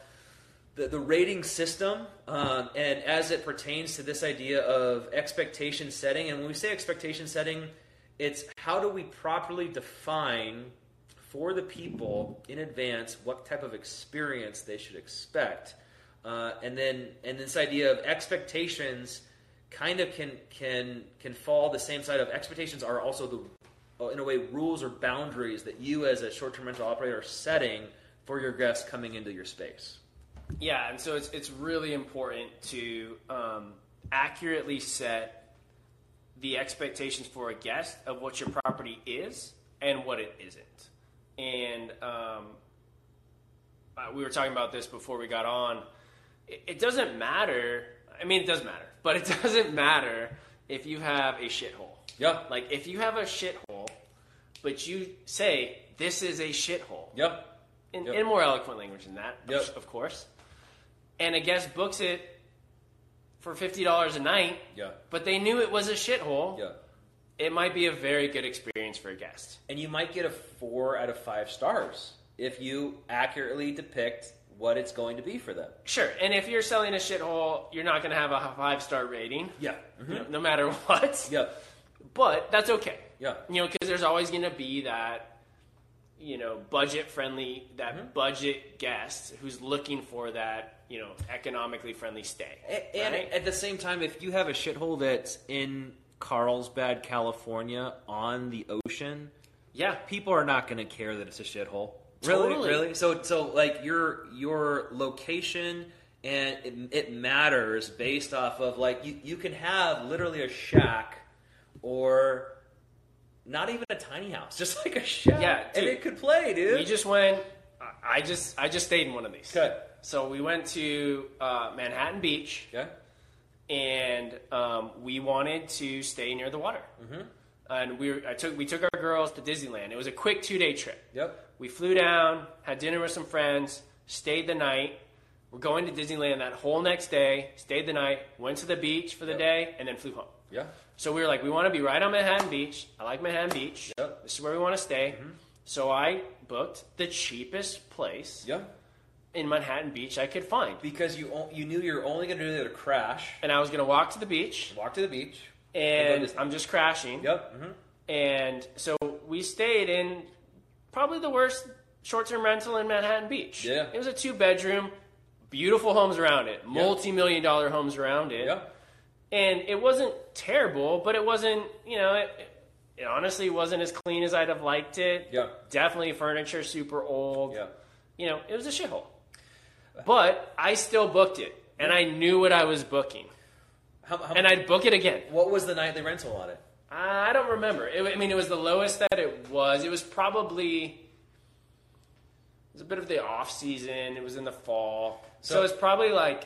the, the rating system um, and as it pertains to this idea of expectation setting. And when we say expectation setting, it's how do we properly define for the people in advance what type of experience they should expect. Uh, and then and this idea of expectations kind of can can can fall the same side of expectations are also the in a way rules or boundaries that you as a short-term rental operator are setting for your guests coming into your space. Yeah, and so it's it's really important to um, accurately set the expectations for a guest of what your property is and what it isn't. And um, uh, we were talking about this before we got on. It, it doesn't matter. I mean, it does matter, <laughs> but it doesn't matter if you have a shithole. Yeah. Like if you have a shithole, but you say this is a shithole Yep. in, Yep. in more eloquent language than that, Yep. of course. And a guest books it for fifty dollars a night, Yeah. but they knew it was a shithole. Yeah. It might be a very good experience for a guest. And you might get a four out of five stars if you accurately depict what it's going to be for them. Sure, and if you're selling a shithole, you're not going to have a five star rating, Yeah. you know, no matter <laughs> what. Yeah. But that's okay. Yeah. You know, because there's always going to be that, you know, budget friendly, that Mm-hmm. budget guest who's looking for that, you know, economically friendly stay. A- And right? at the same time, if you have a shithole that's in Carlsbad, California, on the ocean, yeah, people are not going to care that it's a shithole. Really, Totally. really. So, so like your your location and it, it matters based off of like you you can have literally a shack or not even a tiny house, <laughs> just like a shack, Yeah, and it could play, dude. we just went. I- just I just stayed in one of these. Okay. So we went to uh, Manhattan Beach, okay. and um, we wanted to stay near the water. Mm-hmm. And we were, I took we took our girls to Disneyland. It was a quick two day trip. Yep. We flew down, had dinner with some friends, stayed the night. We're going to Disneyland that whole next day. Stayed the night, went to the beach for the Yep. day, and then flew home. Yeah. So we were like, we want to be right on Manhattan Beach. I like Manhattan Beach. Yep. Mm-hmm. This is where we want to stay. So I booked the cheapest place Yeah. In Manhattan Beach I could find. Because you o- you knew you were only going to do it to crash, And I was going to walk to the beach, walk to the beach. and Disney. I'm just crashing. Yep. hmm And so we stayed in probably the worst short term rental in Manhattan Beach. Yeah. It was a two bedroom, beautiful homes around it, multi million dollar homes around it. Yeah. And it wasn't terrible, but it wasn't, you know, it, it honestly wasn't as clean as I'd have liked it. Yeah. Definitely furniture super old. Yeah. You know, it was a shithole. But I still booked it, and I knew what I was booking, How, how, and I'd book it again. what was the nightly rental on it? I don't remember. It, I mean, it was the lowest that it was. It was probably it was a bit of the off season. It was in the fall, so, So- it's probably like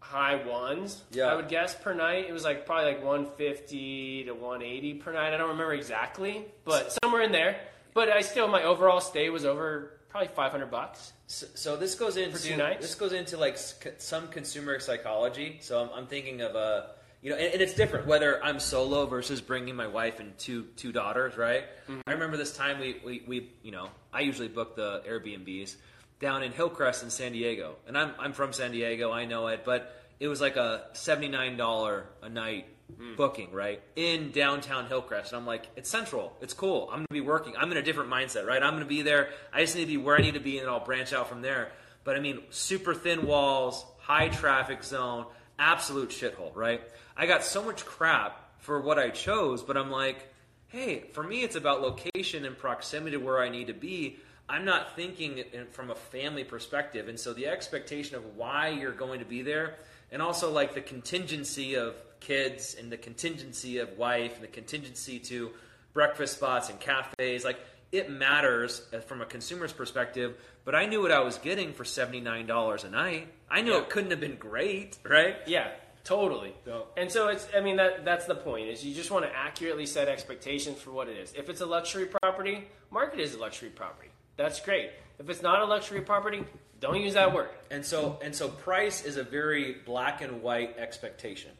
high ones. Yeah. I would guess per night. It was like probably like one fifty to one eighty per night. I don't remember exactly, but somewhere in there. But I still my overall stay was over probably five hundred bucks. So, so this goes into this goes into like some consumer psychology. So I'm, I'm thinking of a you know, and, and it's different whether I'm solo versus bringing my wife and two two daughters. Right. Mm-hmm. I remember this time we, we we you know I usually book the Airbnbs down in Hillcrest in San Diego, and I'm I'm from San Diego. I know it, but it was like a seventy nine dollar a night Hmm. booking right in downtown Hillcrest, and I'm like, it's central, it's cool. I'm gonna be working. I'm in a different mindset, right? I'm gonna be there. I just need to be where I need to be, and I'll branch out from there. But I mean, super thin walls, high traffic zone, absolute shithole, right? I got so much crap for what I chose, but I'm like, hey, for me, it's about location and proximity to where I need to be. I'm not thinking from a family perspective, and so the expectation of why you're going to be there, and also like the contingency of kids and the contingency of wife and the contingency to breakfast spots and cafes, like it matters uh, from a consumer's perspective. But I knew what I was getting for seventy nine dollars a night. I knew Yeah. it couldn't have been great, right? Yeah, totally. So- And so it's I mean that that's the point is you just want to accurately set expectations for what it is. If it's a luxury property, market is a luxury property. That's great. If it's not a luxury property, don't use that word. And so and so price is a very black and white expectation.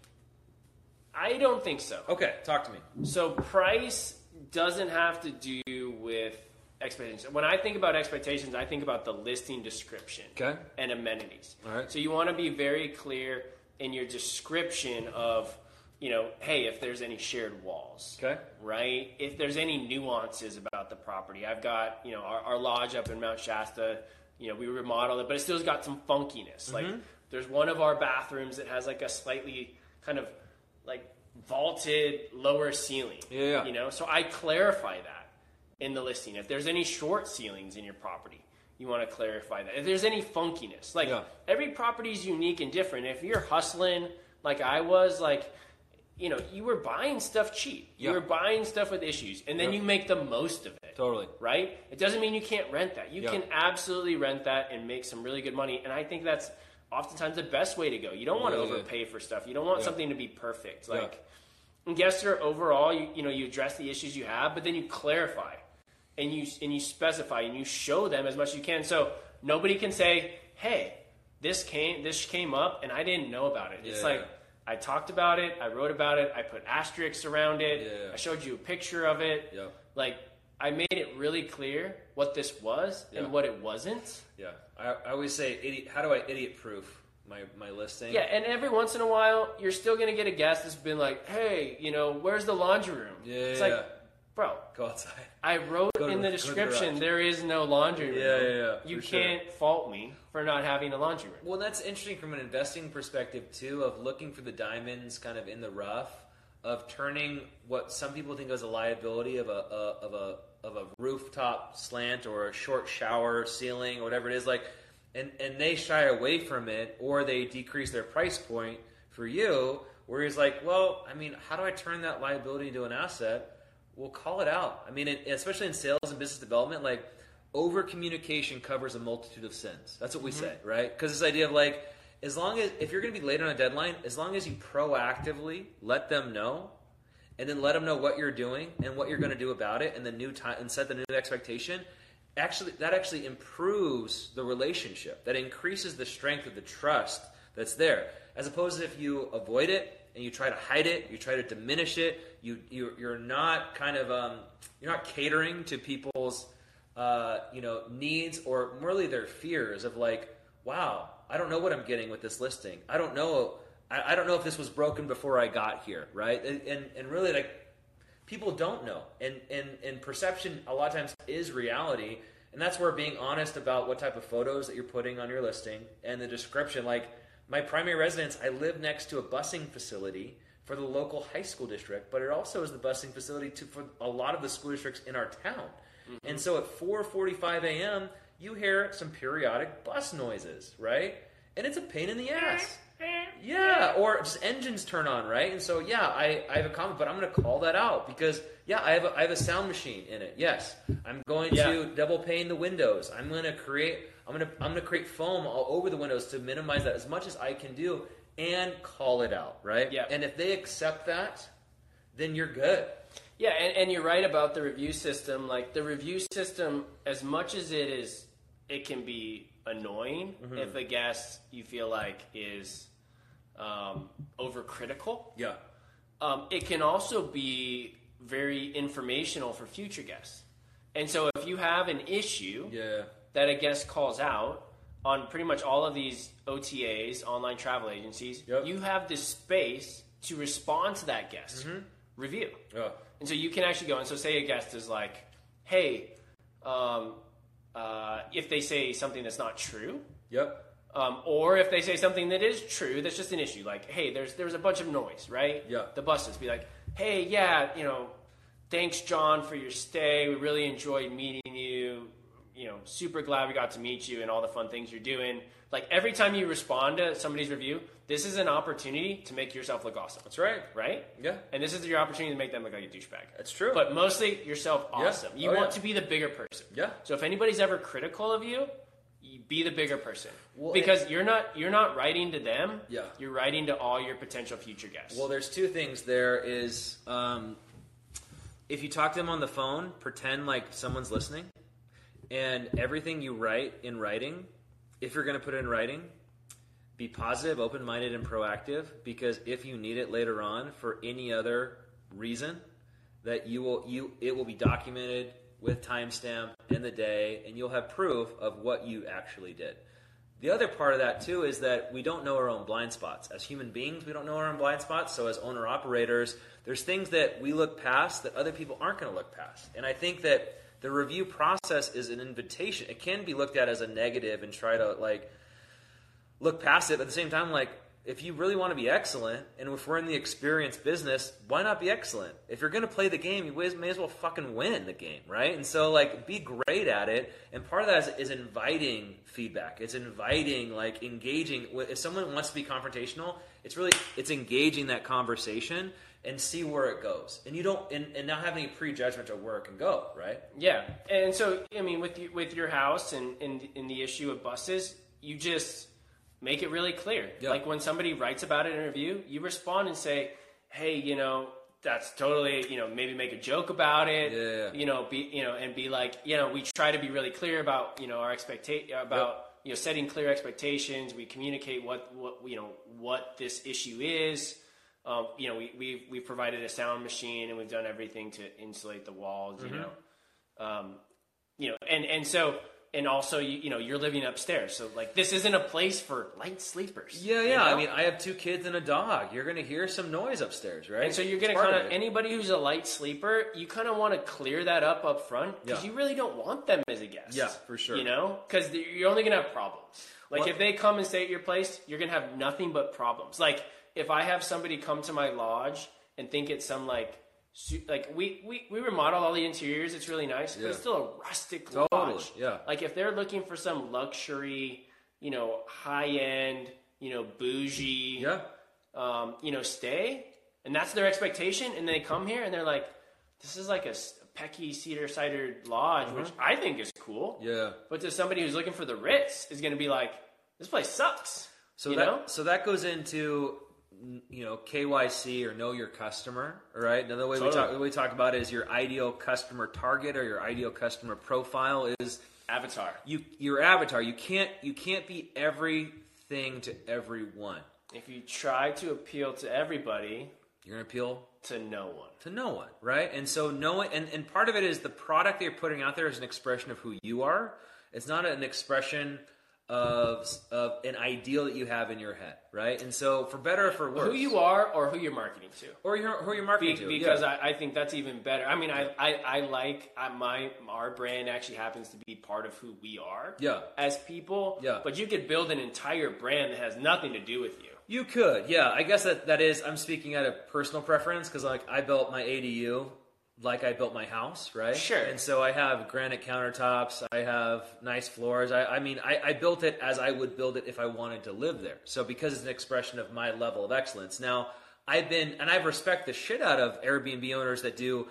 I don't think so. Okay, talk to me. So price doesn't have to do with expectations. When I think about expectations, I think about the listing description Okay. and amenities. All right. So you want to be very clear in your description of, you know, hey, if there's any shared walls. Okay. Right? If there's any nuances about the property. I've got, you know, our, our lodge up in Mount Shasta, you know, we remodeled it, but it still's got some funkiness. Like Mm-hmm. there's one of our bathrooms that has like a slightly kind of like vaulted lower ceiling. Yeah, yeah. You know, so I clarify that in the listing. If there's any short ceilings in your property, you want to clarify that. If there's any funkiness, like Yeah. every property is unique and different. If you're hustling like I was, like you know, you were buying stuff cheap. You Yeah. were buying stuff with issues, and then Yeah. you make the most of it. Totally. Right? It doesn't mean you can't rent that. You can absolutely rent that and make some really good money. And I think that's oftentimes the best way to go. You don't want to Yeah, yeah. overpay for stuff. You don't want Yeah. something to be perfect. Like and guess your overall, you, you know, you address the issues you have, but then you clarify and you and you specify and you show them as much as you can. So nobody can say, "Hey, this came this came up and I didn't know about it." It's like I talked about it, I wrote about it, I put asterisks around it, Yeah. I showed you a picture of it. Yeah. Like I made it really clear what this was Yeah. and what it wasn't. Yeah. I, I always say, idiot, how do I idiot proof my, my listing? Yeah, and every once in a while, you're still gonna get a guest that's been like, "Hey, you know, where's the laundry room?" Yeah, it's yeah, like, bro, Go outside. I wrote Go in the- the to the description garage. there is no laundry room. Yeah, yeah, yeah, You can't fault me for not having a laundry room. Well, that's interesting from an investing perspective too, of looking for the diamonds kind of in the rough, of turning what some people think is a liability of a, a of a of a rooftop slant or a short shower ceiling or whatever it is, like, and and they shy away from it or they decrease their price point for you. Where he's like, well, I mean, how do I turn that liability into an asset? We'll call it out. I mean, it, especially in sales and business development, like over communication covers a multitude of sins. That's what we mm-hmm. say, right? Because this idea of like, as long as if you're going to be late on a deadline, as long as you proactively let them know, and then let them know what you're doing and what you're going to do about it, and the new time and set the new expectation. Actually, that actually improves the relationship. That increases the strength of the trust that's there, as opposed to if you avoid it and you try to hide it, you try to diminish it. You, you you're not kind of um, you're not catering to people's uh, you know needs or merely their fears of like, wow, I don't know what I'm getting with this listing. I don't know. I, I don't know if this was broken before I got here, right? And and, and really like people don't know and, and and perception a lot of times is reality and that's where being honest about what type of photos that you're putting on your listing and the description like my primary residence i live next to a busing facility for the local high school district, but it also is the busing facility to, for a lot of the school districts in our town. Mm-hmm. And so at 4:45 a.m., you hear some periodic bus noises, right? And it's a pain in the ass. Yeah, or just engines turn on, right? And so, yeah, I, I have a comment, but I'm going to call that out because, yeah, I have a, I have a sound machine in it. Yes, I'm going Yeah. to double pane the windows. I'm going to create I'm going to I'm going to create foam all over the windows to minimize that as much as I can do and call it out, right? Yeah. And if they accept that, then you're good. Yeah, and, and you're right about the review system. Like the review system, as much as it is, it can be annoying Mm-hmm. if a guest you feel like is um, overcritical. Yeah. Um, it can also be very informational for future guests. And so, if you have an issue Yeah. that a guest calls out on pretty much all of these OTAs, online travel agencies, Yep. you have the space to respond to that guest Mm-hmm. review. Yeah. And so you can actually go and so say a guest is like, hey, um, uh, if they say something that's not true, Yep. Um, or if they say something that is true, that's just an issue. Like, hey, there's there's a bunch of noise, right? Yeah. The buses be like, hey, yeah, you know, thanks, John, for your stay. We really enjoyed meeting you. You know, super glad we got to meet you and all the fun things you're doing. Like every time you respond to somebody's review, this is an opportunity to make yourself look awesome, That's right. right? Yeah. And this is your opportunity to make them look like a douchebag. That's true. But mostly yourself Yeah. awesome. You Oh, want yeah. to be the bigger person. Yeah. So if anybody's ever critical of you be the bigger person. Well, because you're not you're not writing to them. Yeah. You're writing to all your potential future guests. Well, there's two things. There is, um, if you talk to them on the phone, pretend like someone's listening, and everything you write in writing, if you're going to put it in writing, be positive, open-minded, and proactive. Because if you need it later on for any other reason, that you will you it will be documented with timestamp and the day, and you'll have proof of what you actually did. The other part of that too is that we don't know our own blind spots. As human beings, we don't know our own blind spots. So as owner operators, there's things that we look past that other people aren't going to look past. And I think that the review process is an invitation. It can be looked at as a negative and try to like look past it. But at the same time, like if you really want to be excellent, and if we're in the experience business, why not be excellent? If you're going to play the game, you may as well fucking win the game, right? And so, like, be great at it. And part of that is, is inviting feedback. It's inviting, like, engaging. If someone wants to be confrontational, it's really it's engaging that conversation and see where it goes. And you don't, and, and not have any prejudgment of where it can go, right? yeah. And so I mean with you, with your house and in the issue of buses, you just make it really clear. Yeah. Like when somebody writes about it in a review, you respond and say, "Hey, you know, that's totally, you know, maybe make a joke about it. Yeah. You know, be, you know, and be like, you know, we try to be really clear about, you know, our expectation about, you know, setting clear expectations. We communicate what, what, you know, what this issue is. Um, you know, we, we've, we've provided a sound machine and we've done everything to insulate the walls, Mm-hmm. you know, um, you know, and, and so, and also, you, you know, you're living upstairs. So like, this isn't a place for light sleepers. Yeah, you yeah. I mean, I have two kids and a dog. You're going to hear some noise upstairs, right? And so you're to kind of anybody who's a light sleeper, you kind of want to clear that up up front because Yeah. you really don't want them as a guest. Yeah, for sure. You know, because you're only going to have problems. Like Well- if they come and stay at your place, you're going to have nothing but problems. Like if I have somebody come to my lodge and think it's some like. Like we, we we remodeled all the interiors, it's really nice, but it's still a rustic Totally, lodge. yeah. Like if they're looking for some luxury, you know, high end, you know, bougie, Yeah. um, you know, stay, and that's their expectation, and they come here and they're like, this is like a Pecky Cedar Cider Lodge, which I think is cool. Mm-hmm. Yeah. But to somebody who's looking for the Ritz, is going to be like, this place sucks. So you that know? so that goes into you know KYC or know your customer, right? Another way we talk we talk about it is your ideal customer target or your ideal customer profile is Avatar. you your avatar. You can't you can't be everything to everyone. If you try to appeal to everybody, You're gonna appeal to no one. to no one, right? And so knowing and, and part of it is the product that you're putting out there is an expression of who you are. It's not an expression of of an ideal that you have in your head, right? And so for better or for worse, Who you are or who you're marketing to. or you're, who you're Be- marketing to, because yeah. I, I think that's even better. I mean, I, I, I like I, my our brand actually happens to be part of who we are. Yeah. As people. Yeah. But you could build an entire brand that has nothing to do with you. You could, yeah. I guess that that is. I'm speaking out of personal preference because like I built my ADU like I built my house, right? Sure. And so I have granite countertops. I have nice floors. I, I mean, I, I built it as I would build it if I wanted to live there. So because it's an expression of my level of excellence. Now I've been and I respect the shit out of Airbnb owners that do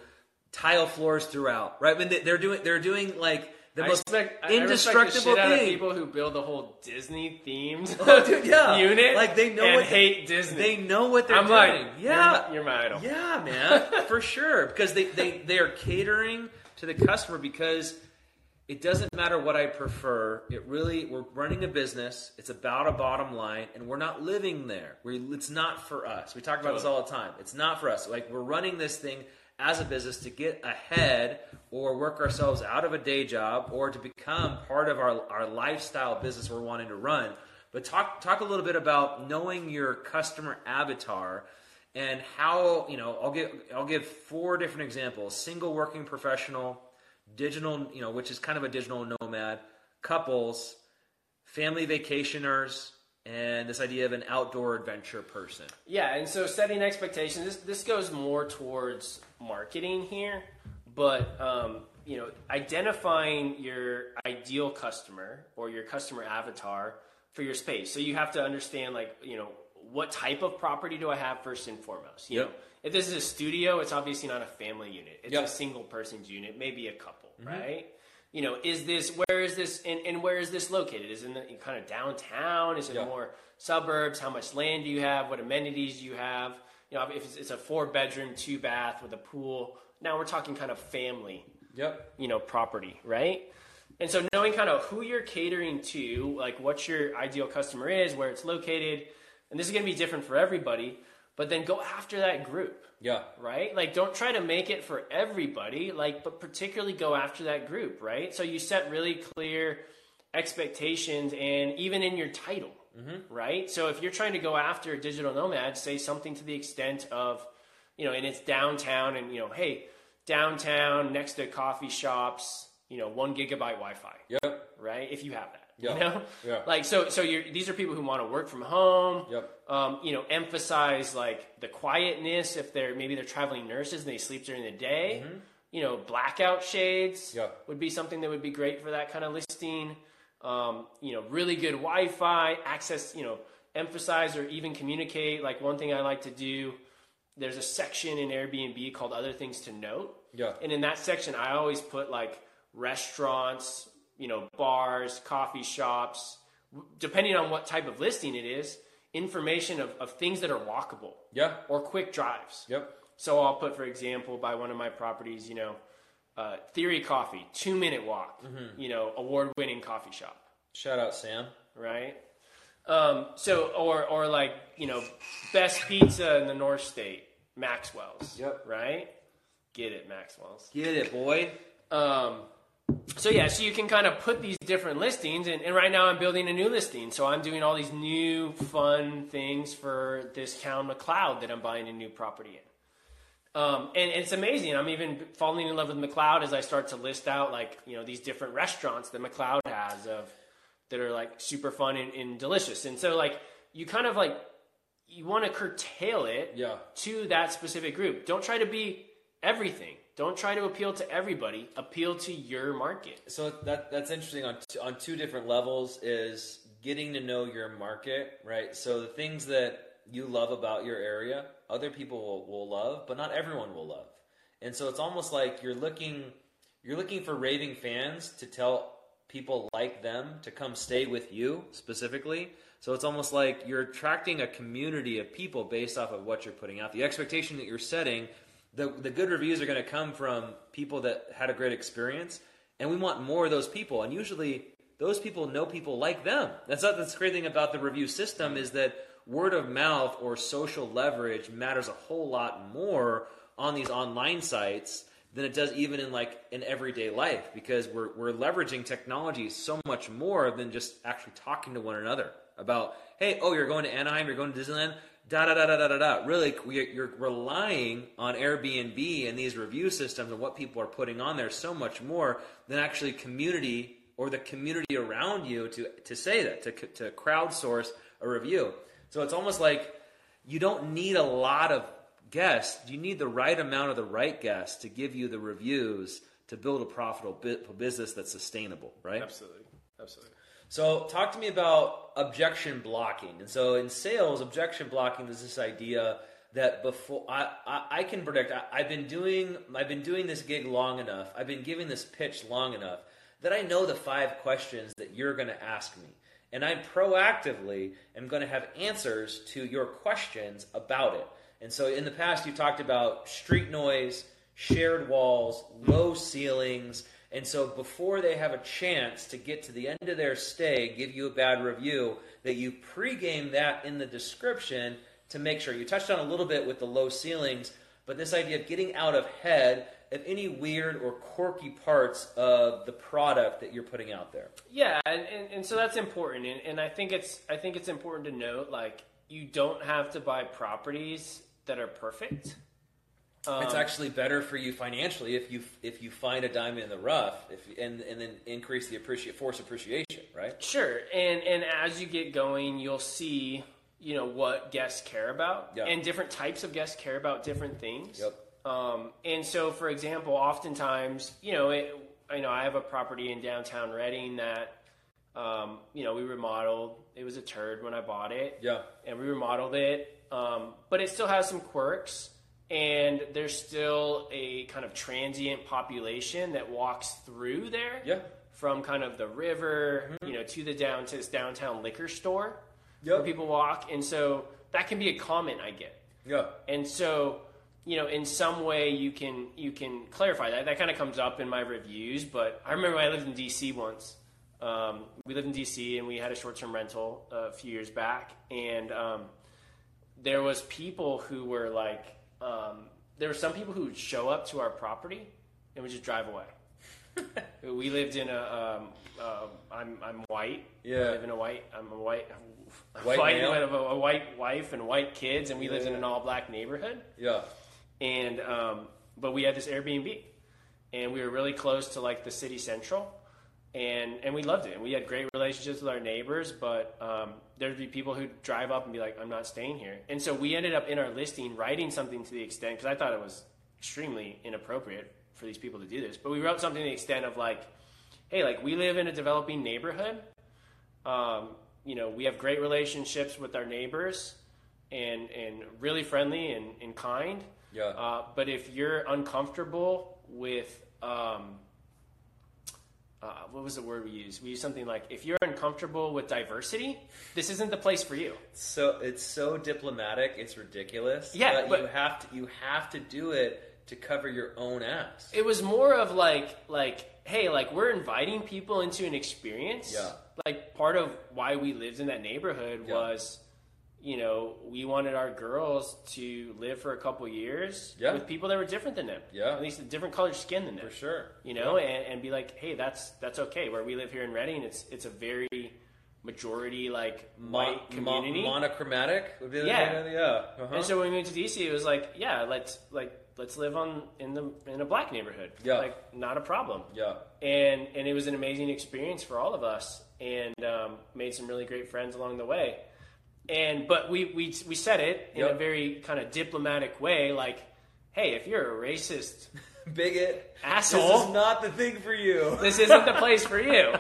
tile floors throughout, right? I mean, they- they're doing they're doing like the I most respect, I indestructible of thing. people who build the whole Disney themed <laughs> Oh, dude, yeah. unit, Like, they know and what- hate Disney. They know what they're I'm doing. like, yeah, you're, my- you're my idol. Yeah, <laughs> man, for sure. Because they, they, they are catering to the customer because it doesn't matter what I prefer. It really, we're running a business. It's about a bottom line, and we're not living there. We, it's not for us. We talk about this all the time. It's not for us. Like we're running this thing as a business to get ahead or work ourselves out of a day job or to become part of our, our lifestyle business we're wanting to run. But talk talk a little bit about knowing your customer avatar and how you know I'll give I'll give four different examples: single working professional, digital you know which is kind of a digital nomad, couples, family vacationers, and this idea of an outdoor adventure person. Yeah, and so setting expectations. This this goes more towards marketing here, but um, you know, identifying your ideal customer or your customer avatar for your space. So you have to understand, like, you know, what type of property do I have first and foremost. You Yep. know, if this is a studio, it's obviously not a family unit. It's Yep. a single person's unit, maybe a couple, right? You know, is this where is this and, and where is this located? Is it in the, kind of downtown? Is it Yeah. more suburbs? How much land do you have? What amenities do you have? You know, if it's, it's a four bedroom, two bath with a pool, now we're talking kind of family, Yep. you know, property, right? And so knowing kind of who you're catering to, like what your ideal customer is, where it's located, and this is going to be different for everybody, but then go after that group Yeah. right? Like, don't try to make it for everybody, like, but particularly go after that group, right? So you set really clear expectations, and even in your title, mm-hmm. right? So if you're trying to go after a digital nomad, say something to the extent of, you know, and it's downtown, and you know, hey, downtown next to coffee shops, you know, one gigabyte Wi-Fi, Yep. right? If you have that, Yeah. you know, Yeah. like so. So you're, these are people who want to work from home Yep. um, you know, emphasize like the quietness if they're maybe they're traveling nurses and they sleep during the day. You know, blackout shades Mm-hmm. Yeah. would be something that would be great for that kind of listing. Um, you know, really good Wi-Fi access. You know, emphasize or even communicate. Like one thing I like to do. There's a section in Airbnb called "Other Things to Note," Yeah. and in that section, I always put like restaurants, you know, bars, coffee shops, depending on what type of listing it is, information of, of things that are walkable Yeah. or quick drives. Yep. So I'll put, for example, by one of my properties, you know, uh, Theory Coffee, two minute walk, Mm-hmm. you know, award winning coffee shop, Shout out Sam. right? Um, so, or, or like, you know, best pizza in the North State, Maxwell's, Yep. right? Get it, Maxwell's. Get it, boy. Um, so yeah, so you can kind of put these different listings, and, and right now I'm building a new listing. So I'm doing all these new fun things for this town McCloud that I'm buying a new property in. Um, and, it's amazing. I'm even falling in love with McCloud as I start to list out like you know these different restaurants that McCloud has of that are like super fun and, and delicious. And so like you kind of like you want to curtail it Yeah. to that specific group. Don't try to be everything. Don't try to appeal to everybody. Appeal to your market. So that that's interesting on t- on two different levels is getting to know your market, right? So the things that you love about your area, other people will, will love, but not everyone will love. And so it's almost like you're looking you're looking for raving fans to tell people like them to come stay with you specifically. So it's almost like you're attracting a community of people based off of what you're putting out. The expectation that you're setting, the the good reviews are going to come from people that had a great experience, and we want more of those people. And usually, those people know people like them. That's not that's the great thing about the review system is that word of mouth or social leverage matters a whole lot more on these online sites than it does even in like in everyday life because we're we're leveraging technology so much more than just actually talking to one another about hey oh you're going to Anaheim you're going to Disneyland da da da da da da really you're relying on Airbnb and these review systems and what people are putting on there so much more than actually community or the community around you to to say that to to crowdsource a review So it's almost like you don't need a lot of guests. You need the right amount of the right guests to give you the reviews to build a profitable business that's sustainable, right? Absolutely, absolutely. So, talk to me about objection blocking. And so, in sales, objection blocking is this idea that before I, I, I can predict. I, I've been doing I've been doing this gig long enough. I've been giving this pitch long enough that I know the five questions that you're going to ask me, and I proactively am going to have answers to your questions about it. And so, in the past, you talked about street noise, shared walls, low ceilings. And so before they have a chance to get to the end of their stay, give you a bad review, that you pregame that in the description to make sure. You touched on a little bit with the low ceilings, but this idea of getting out of head of any weird or quirky parts of the product that you're putting out there. Yeah, and, and, and so that's important, and, and I think it's I think it's important to note like you don't have to buy properties that are perfect. Um, it's actually better for you financially if you if you find a diamond in the rough, if and and then increase the appreciate force appreciation, right? Sure, and and as you get going, you'll see you know what guests care about, Yeah. and different types of guests care about different things. Yep. Um, and so, for example, oftentimes, you know, it, I know I have a property in downtown Redding that, um, you know, we remodeled. It was a turd when I bought it. Yeah. And we remodeled it, um, but it still has some quirks. And there's still a kind of transient population that walks through there Yeah. from kind of the river, you know, to the down to this downtown liquor store Yep. where people walk. And so that can be a comment I get. Yeah. And so, you know, in some way you can you can clarify that. That kind of comes up in my reviews. But I remember when I lived in DC once. Um, we lived in DC and we had a short term rental a few years back, and um, there was people who were like, um, there were some people who would show up to our property and would just drive away. <laughs> we lived in a. Um, uh, I'm I'm white. Yeah. I live in a white. I'm a white. <laughs> White white have a, a white wife and white kids, and we lived in an all black neighborhood. Yeah. And um, but we had this Airbnb, and we were really close to like the city central, and and we loved it. And we had great relationships with our neighbors, but um, there'd be people who'd drive up and be like, "I'm not staying here." And so we ended up in our listing writing something to the extent because I thought it was extremely inappropriate for these people to do this, but we wrote something to the extent of like, "Hey, like we live in a developing neighborhood." Um, you know, we have great relationships with our neighbors and and really friendly and, and kind. Yeah. Uh, but if you're uncomfortable with um, uh, what was the word we used? We used something like if you're uncomfortable with diversity, this isn't the place for you. So it's so diplomatic, it's ridiculous. Yeah, but, you have to you have to do it to cover your own ass. It was more of like like hey, like we're inviting people into an experience. Yeah. Like part of why we lived in that neighborhood Yeah. was you know, we wanted our girls to live for a couple years Yeah. with people that were different than them. Yeah. At least a different colored skin than them. For sure. you know, and, and be like, hey, that's that's okay. Where we live here in Redding, it's it's a very majority like white Mon- mon- community. monochromatic would be the Yeah. name yeah. Uh-huh. And so when we moved to DC, it was like, yeah, let's like let's live on in the in a black neighborhood. Yeah. like not a problem. yeah. And and it was an amazing experience for all of us, and um, made some really great friends along the way. And but we we we said it in a very kind of diplomatic way, like, hey, if you're a racist <laughs> Bigot. Asshole. This is not the thing for you. <laughs> this isn't the place for you,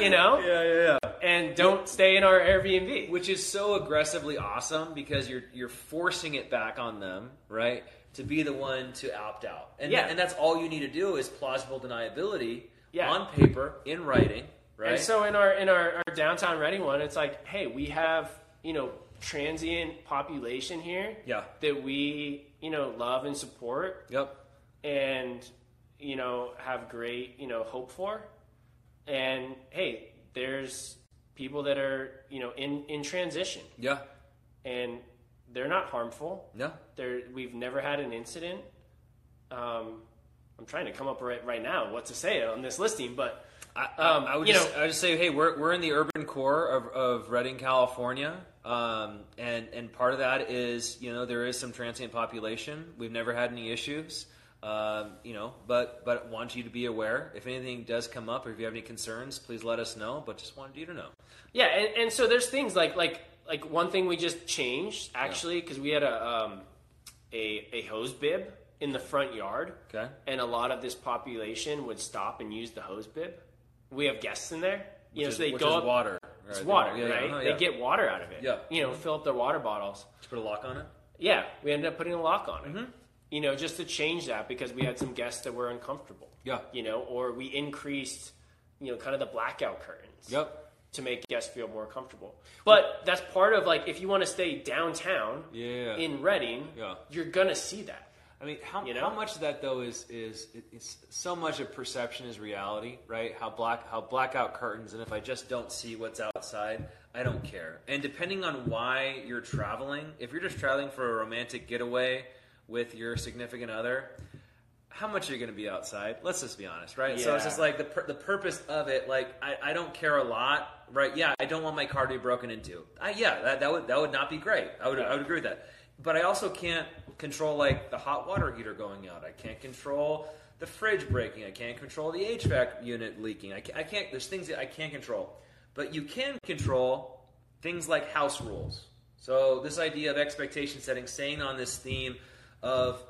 you know. <laughs> yeah, yeah, yeah. And don't stay in our Airbnb. Which is so aggressively awesome because you're you're forcing it back on them, right? To be the one to opt out. And Yeah. and that's all you need to do is plausible deniability Yeah. on paper, in writing, right? And so in our in our, our downtown Redding one, it's like, hey, we have you know transient population here yeah. that we you know love and support, Yep. and you know have great you know hope for, and hey, there's people that are you know in in transition, Yeah. and they're not harmful. No. There, we've never had an incident. Um, I'm trying to come up right right now what to say on this listing, but I, Um, I would you just, know- I would just say, hey, we're, we're in the urban core of, of Redding, California, um, and and part of that is you know there is some transient population. We've never had any issues, um, you know, but but want you to be aware. If anything does come up, or if you have any concerns, please let us know. But just wanted you to know. Yeah, and, and so there's things like like like one thing we just changed actually because we had a um, a a hose bib in the front yard, Okay. and a lot of this population would stop and use the hose bib. We have guests in there, you know, Which so they go up. water. It's right? water, Yeah, yeah, right? uh-huh, They get water out of it. Yeah. You know, fill up their water bottles. Did put a lock on it. Yeah, we ended up putting a lock on it. Mm-hmm. You know, just to change that because we had some guests that were uncomfortable. Yeah. You know, or we increased, you know, kind of the blackout curtains. Yep. To make guests feel more comfortable. But that's part of like if you want to stay downtown Yeah. in Redding, Yeah. you're gonna see that. I mean, how, You know? how much of that though is is it's so much of perception is reality, right? How black how blackout curtains, and if I just don't see what's outside, I don't care. And depending on why you're traveling, if you're just traveling for a romantic getaway with your significant other, how much are you going to be outside? Let's just be honest, right? So it's just like the pur- the purpose of it. Like I, I don't care a lot, right? Yeah, I don't want my car to be broken into. I, yeah, that, that would that would not be great. I would I would agree with that. But I also can't control like the hot water heater going out. I can't control the fridge breaking. I can't control the HVAC unit leaking. I can't, I can't. There's things that I can't control. But you can control things like house rules. So this idea of expectation setting, staying on this theme of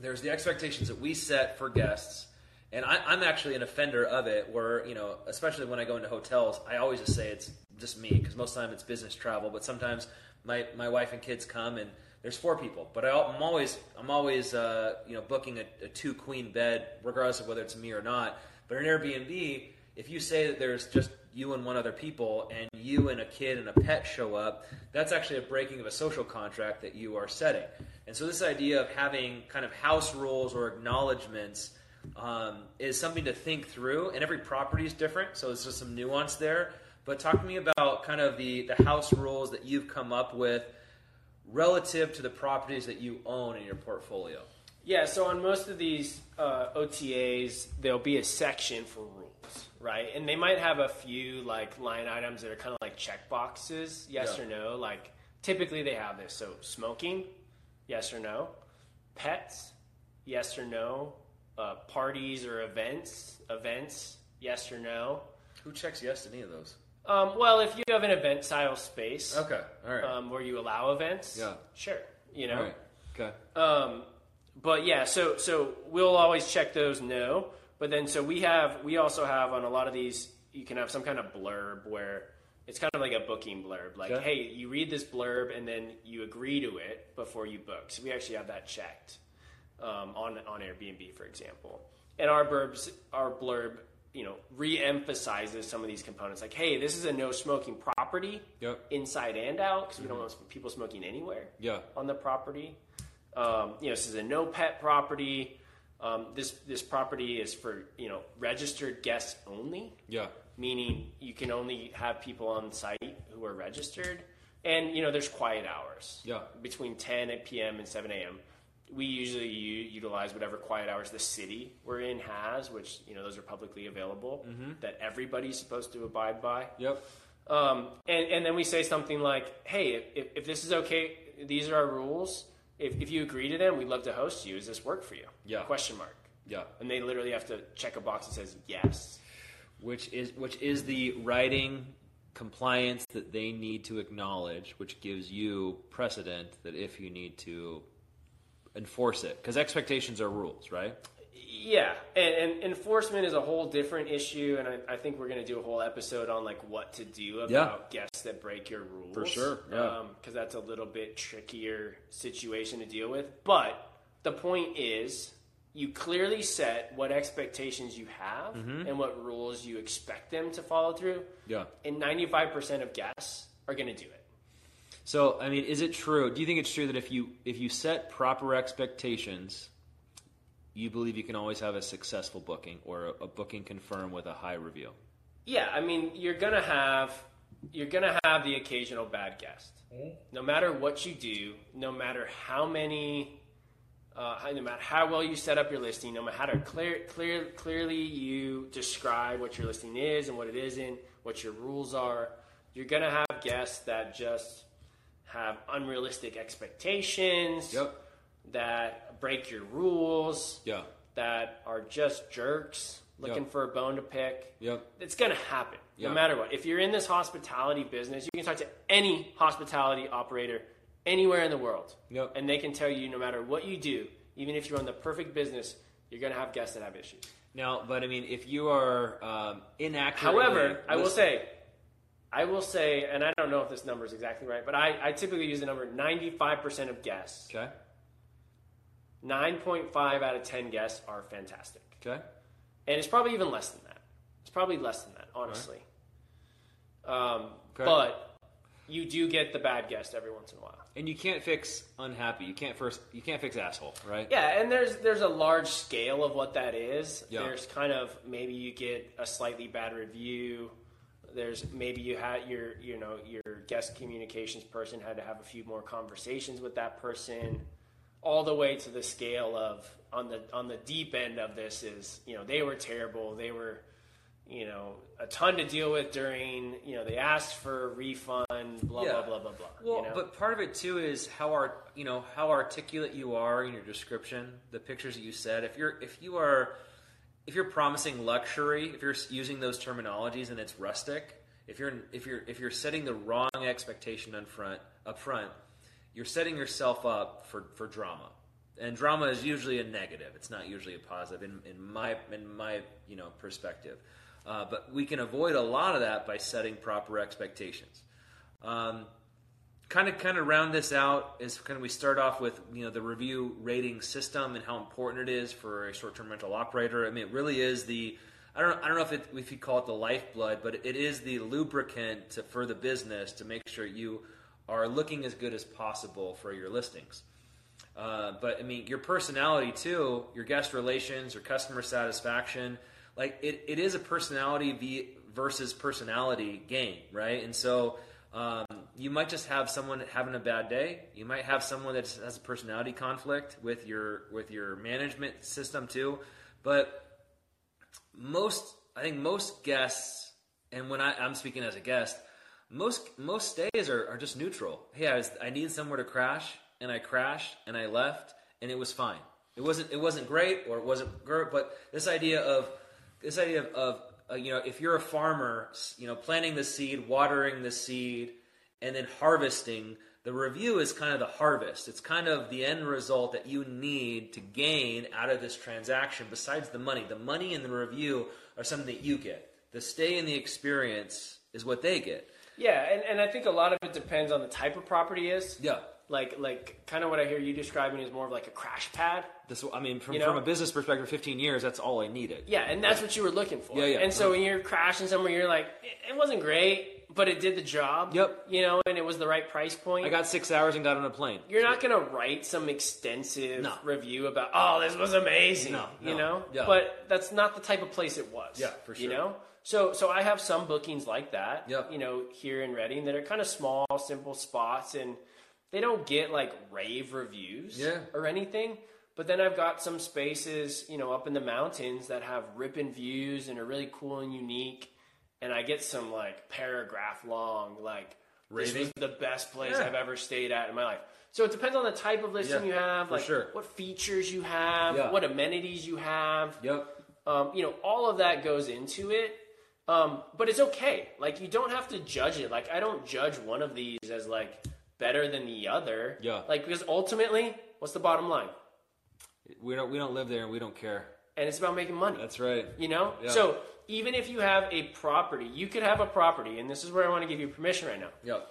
there's the expectations that we set for guests and I, i'm actually an offender of it where you know especially when i go into hotels i always just say it's just me because most of the time it's business travel but sometimes my, my wife and kids come and there's four people but I, i'm always i'm always uh, you know booking a, a two queen bed regardless of whether it's me or not. But an airbnb if you say that there's just you and one other people and you and a kid and a pet show up that's actually a breaking of a social contract that you are setting. And so this idea of having kind of house rules or acknowledgments um, is something to think through and every property is different so there's just some nuance there. But talk to me about kind of the, the house rules that you've come up with relative to the properties that you own in your portfolio Yeah, so on most of these uh, OTAs, there'll be a section for rules, right? And they might have a few like line items that are kind of like check boxes, yes Yeah. or no. Like typically they have this. So smoking, yes or no. Pets, yes or no. Uh, parties or events, events, yes or no. who checks yes to any of those Um, well, if you have an event style space okay all right um, where you allow events, Yeah. sure, you know. all right okay Um, but yeah, so so we'll always check those no. But then so we have we also have on a lot of these you can have some kind of blurb where it's kind of like a booking blurb, like Okay. hey, you read this blurb and then you agree to it before you book. So we actually have that checked um, on on Airbnb, for example. And our blurbs our blurb you know re-emphasizes some of these components like hey this is a no smoking property Yep. inside and out because we don't want people smoking anywhere yeah on the property. Um, you know, this is a no pet property. Um, this this property is for you know registered guests only, yeah meaning you can only have people on site who are registered. And you know, there's quiet hours. Yeah. Between 10 p.m. and 7 a.m. We usually u- utilize whatever quiet hours the city we're in has, which you know those are publicly available that everybody's supposed to abide by. yep Um, and, and then we say something like, hey, if, if this is okay, these are our rules. If, if you agree to them, we'd love to host you. Does this work for you? Yeah. Question mark. yeah And they literally have to check a box that says yes. which is which is the writing compliance that they need to acknowledge, which gives you precedent that if you need to enforce it, because expectations are rules, right? Yeah, and, and enforcement is a whole different issue, and I, I think we're going to do a whole episode on like what to do about guests that break your rules. For sure, yeah. Because that's a little bit trickier situation to deal with. But the point is, you clearly set what expectations you have Mm-hmm. and what rules you expect them to follow through, Yeah. and ninety five percent of guests are going to do it. So, I mean, is it true? Do you think it's true that if you if you set proper expectations, you believe you can always have a successful booking or a, a booking confirmed with a high review? Yeah, I mean, you're gonna have you're gonna have the occasional bad guest. No matter what you do, no matter how many, uh, no matter how well you set up your listing, no matter how clear, clear, clearly you describe what your listing is and what it isn't, what your rules are, you're gonna have guests that just have unrealistic expectations. Yep. That break your rules Yeah. that are just jerks looking Yep. for a bone to pick. Yep. It's going to happen Yeah. no matter what. If you're in this hospitality business, you can talk to any hospitality operator anywhere in the world. Yep. And they can tell you no matter what you do, even if you run the perfect business, you're going to have guests that have issues. Now, but I mean, if you are um, inaccurate, However, I will say, I will say, and I don't know if this number is exactly right, but I, I typically use the number 95% of guests, Okay. 9.5 out of 10 guests are fantastic. Okay. And it's probably even less than that. It's probably less than that, honestly. Um, Okay. But you do get the bad guest every once in a while. And you can't fix unhappy. You can't first. You can't fix asshole, right? Yeah, and there's there's a large scale of what that is. Yeah. There's kind of maybe you get a slightly bad review. There's maybe you had your you know your guest communications person had to have a few more conversations with that person, all the way to the scale of on the on the deep end of this is you know they were terrible. They were you know a ton to deal with during you know they asked for a refund. Blah Yeah. blah blah blah blah. Well, you know? but part of it too is how art, you know, how articulate you are in your description, the pictures that you said. If you're, if you are, if you're promising luxury, if you're using those terminologies and it's rustic, if you're, if you're, if you're setting the wrong expectation up front, up front, you're setting yourself up for for drama. And drama is usually a negative. It's not usually a positive in, in my in my you know perspective. Uh, but we can avoid a lot of that by setting proper expectations. Um, kind of kind of round this out is kind of we start off with you know the review rating system and how important it is for a short-term rental operator. I mean, it really is the I don't I don't know if it, if you call it the lifeblood, but it is the lubricant to, for the business to make sure you are looking as good as possible for your listings. Uh, but I mean, your personality too, your guest relations, your customer satisfaction, like it, it is a personality versus personality game, right? And so um, you might just have someone having a bad day. You might have someone that has a personality conflict with your with your management system too. But most, I think most guests, and when I, I'm speaking as a guest, most most stays are, are just neutral. Hey, I, was, I needed somewhere to crash, and I crashed, and I left, and it was fine. It wasn't it wasn't great, or it wasn't great, but this idea of this idea of, of uh, you know, if you're a farmer, you know, planting the seed, watering the seed, and then harvesting. The review is kind of the harvest. It's kind of the end result that you need to gain out of this transaction besides the money. The money and the review are something that you get. The stay and the experience is what they get. Yeah, and, and I think a lot of it depends on the type of property is. Yeah. Like like kind of what I hear you describing is more of like a crash pad. This, I mean, from, You know? from a business perspective, 15 years, that's all I needed. Yeah, and that's what you were looking for. Yeah, yeah. And so when you're crashing somewhere, you're like, it, it wasn't great, but it did the job. Yep. You know, and it was the right price point. I got six hours and got on a plane. you're not going to write some extensive No. review about, oh, this was amazing. No, You know? Yeah. But that's not the type of place it was. Yeah, for sure. You know? So, so I have some bookings like that, Yep. you know, here in Redding that are kind of small, simple spots, and they don't get like rave reviews Yeah. or anything. But then I've got some spaces, you know, up in the mountains that have ripping views and are really cool and unique. And I get some like paragraph long, like, this was the best place Yeah. I've ever stayed at in my life. So it depends on the type of listing Yeah, you have, like sure. what features you have, Yeah. what amenities you have. Yep. Um, you know, all of that goes into it. Um, but it's okay. Like you don't have to judge it. Like I don't judge one of these as like better than the other. Yeah. Like because ultimately, what's the bottom line? We don't we don't live there and we don't care. And it's about making money. That's right. You know? Yeah. So even if you have a property, you could have a property, and this is where I want to give you permission right now. Yep.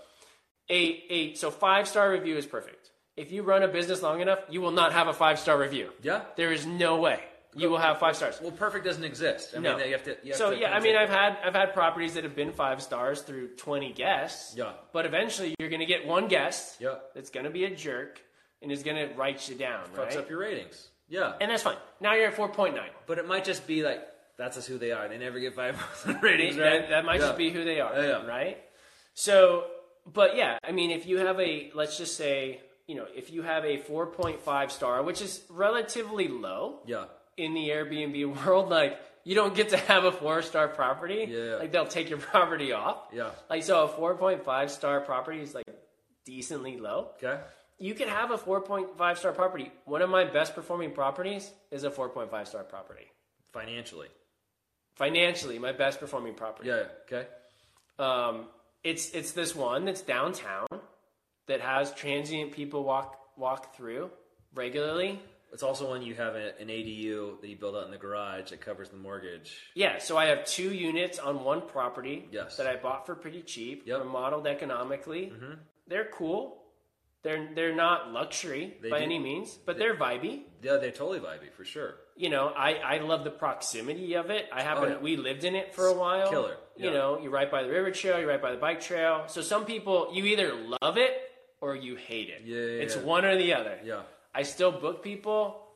A a so five star review is perfect. If you run a business long enough, you will not have a five star review. Yeah. There is no way you will have five stars. Well, perfect doesn't exist. I No. mean, you have to. You have So to yeah, I mean, I've had I've had properties that have been five stars through twenty guests. Yeah. But eventually, you're going to get one guest. Yeah. That's going to be a jerk and is going to write you down, fucks right? up your ratings. Yeah. and that's fine. Now you're at four point nine. But it might just be like that's just who they are. They never get five ratings, That, that might Yeah. just be who they are, Yeah, yeah. right? So, but yeah, I mean, if you have a, let's just say, you know, if you have a 4.5 star, which is relatively low Yeah. in the Airbnb <laughs> world, like you don't get to have a four star property. Yeah. Like they'll take your <laughs> property off. Yeah. Like so, a 4.5 star property is like decently low. Okay. You can have a 4.5 star property. One of my best performing properties is a 4.5 star property. Financially. financially my best performing property. Yeah. Okay. Um, it's it's this one that's downtown that has transient people walk walk through regularly. It's also one you have a, an ADU that you build out in the garage that covers the mortgage. Yeah, so I have two units on one property Yes. that I bought for pretty cheap. Yep. Mm-hmm. They're modeled economically. They're cool. They're they're not luxury They by do- any means, but they're vibey. Yeah, they're totally vibey for sure. You know, I, I love the proximity of it. I happen Oh, yeah. we lived in it for a while. Killer, You know, you're right by the river trail, you're right by the bike trail. So some people you either love it or you hate it. Yeah, yeah, it's yeah. one or the other. Yeah. I still book people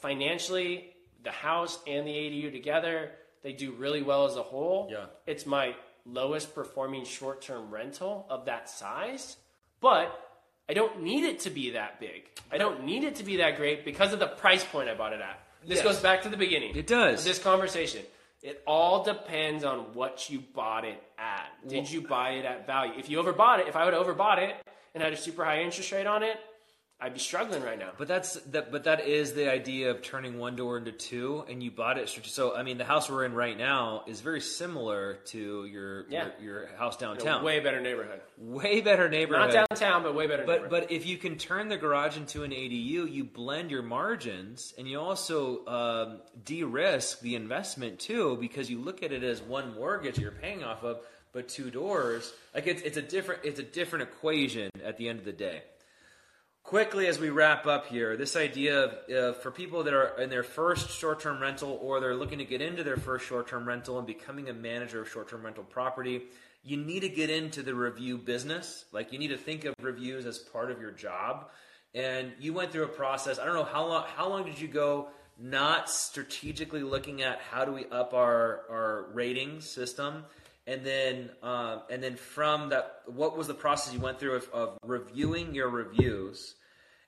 financially, the house and the ADU together. They do really well as a whole. Yeah. It's my lowest performing short term rental of that size, but I don't need it to be that big. I don't need it to be that great because of the price point I bought it at. This Yes. goes back to the beginning. It does. This conversation. It all depends on what you bought it at. Did you buy it at value? If you overbought it, if I would have overbought it and had a super high interest rate on it, I'd be struggling right now. But that's that. But that is the idea of turning one door into two, and you bought it. So I mean, the house we're in right now is very similar to your Yeah. your, your house downtown. way better neighborhood. Way better neighborhood. Not downtown, but way better. But neighborhood. but if you can turn the garage into an ADU, you blend your margins, and you also um, de-risk the investment too, because you look at it as one mortgage you're paying off of, but two doors. Like it's it's a different it's a different equation at the end of the day. Quickly, as we wrap up here, this idea of uh, for people that are in their first short term rental or they're looking to get into their first short term rental and becoming a manager of short term rental property, you need to get into the review business. Like, you need to think of reviews as part of your job. And you went through a process. I don't know how long. How long did you go? Not strategically looking at how do we up our our rating system, and then um, and then from that, what was the process you went through of, of reviewing your reviews,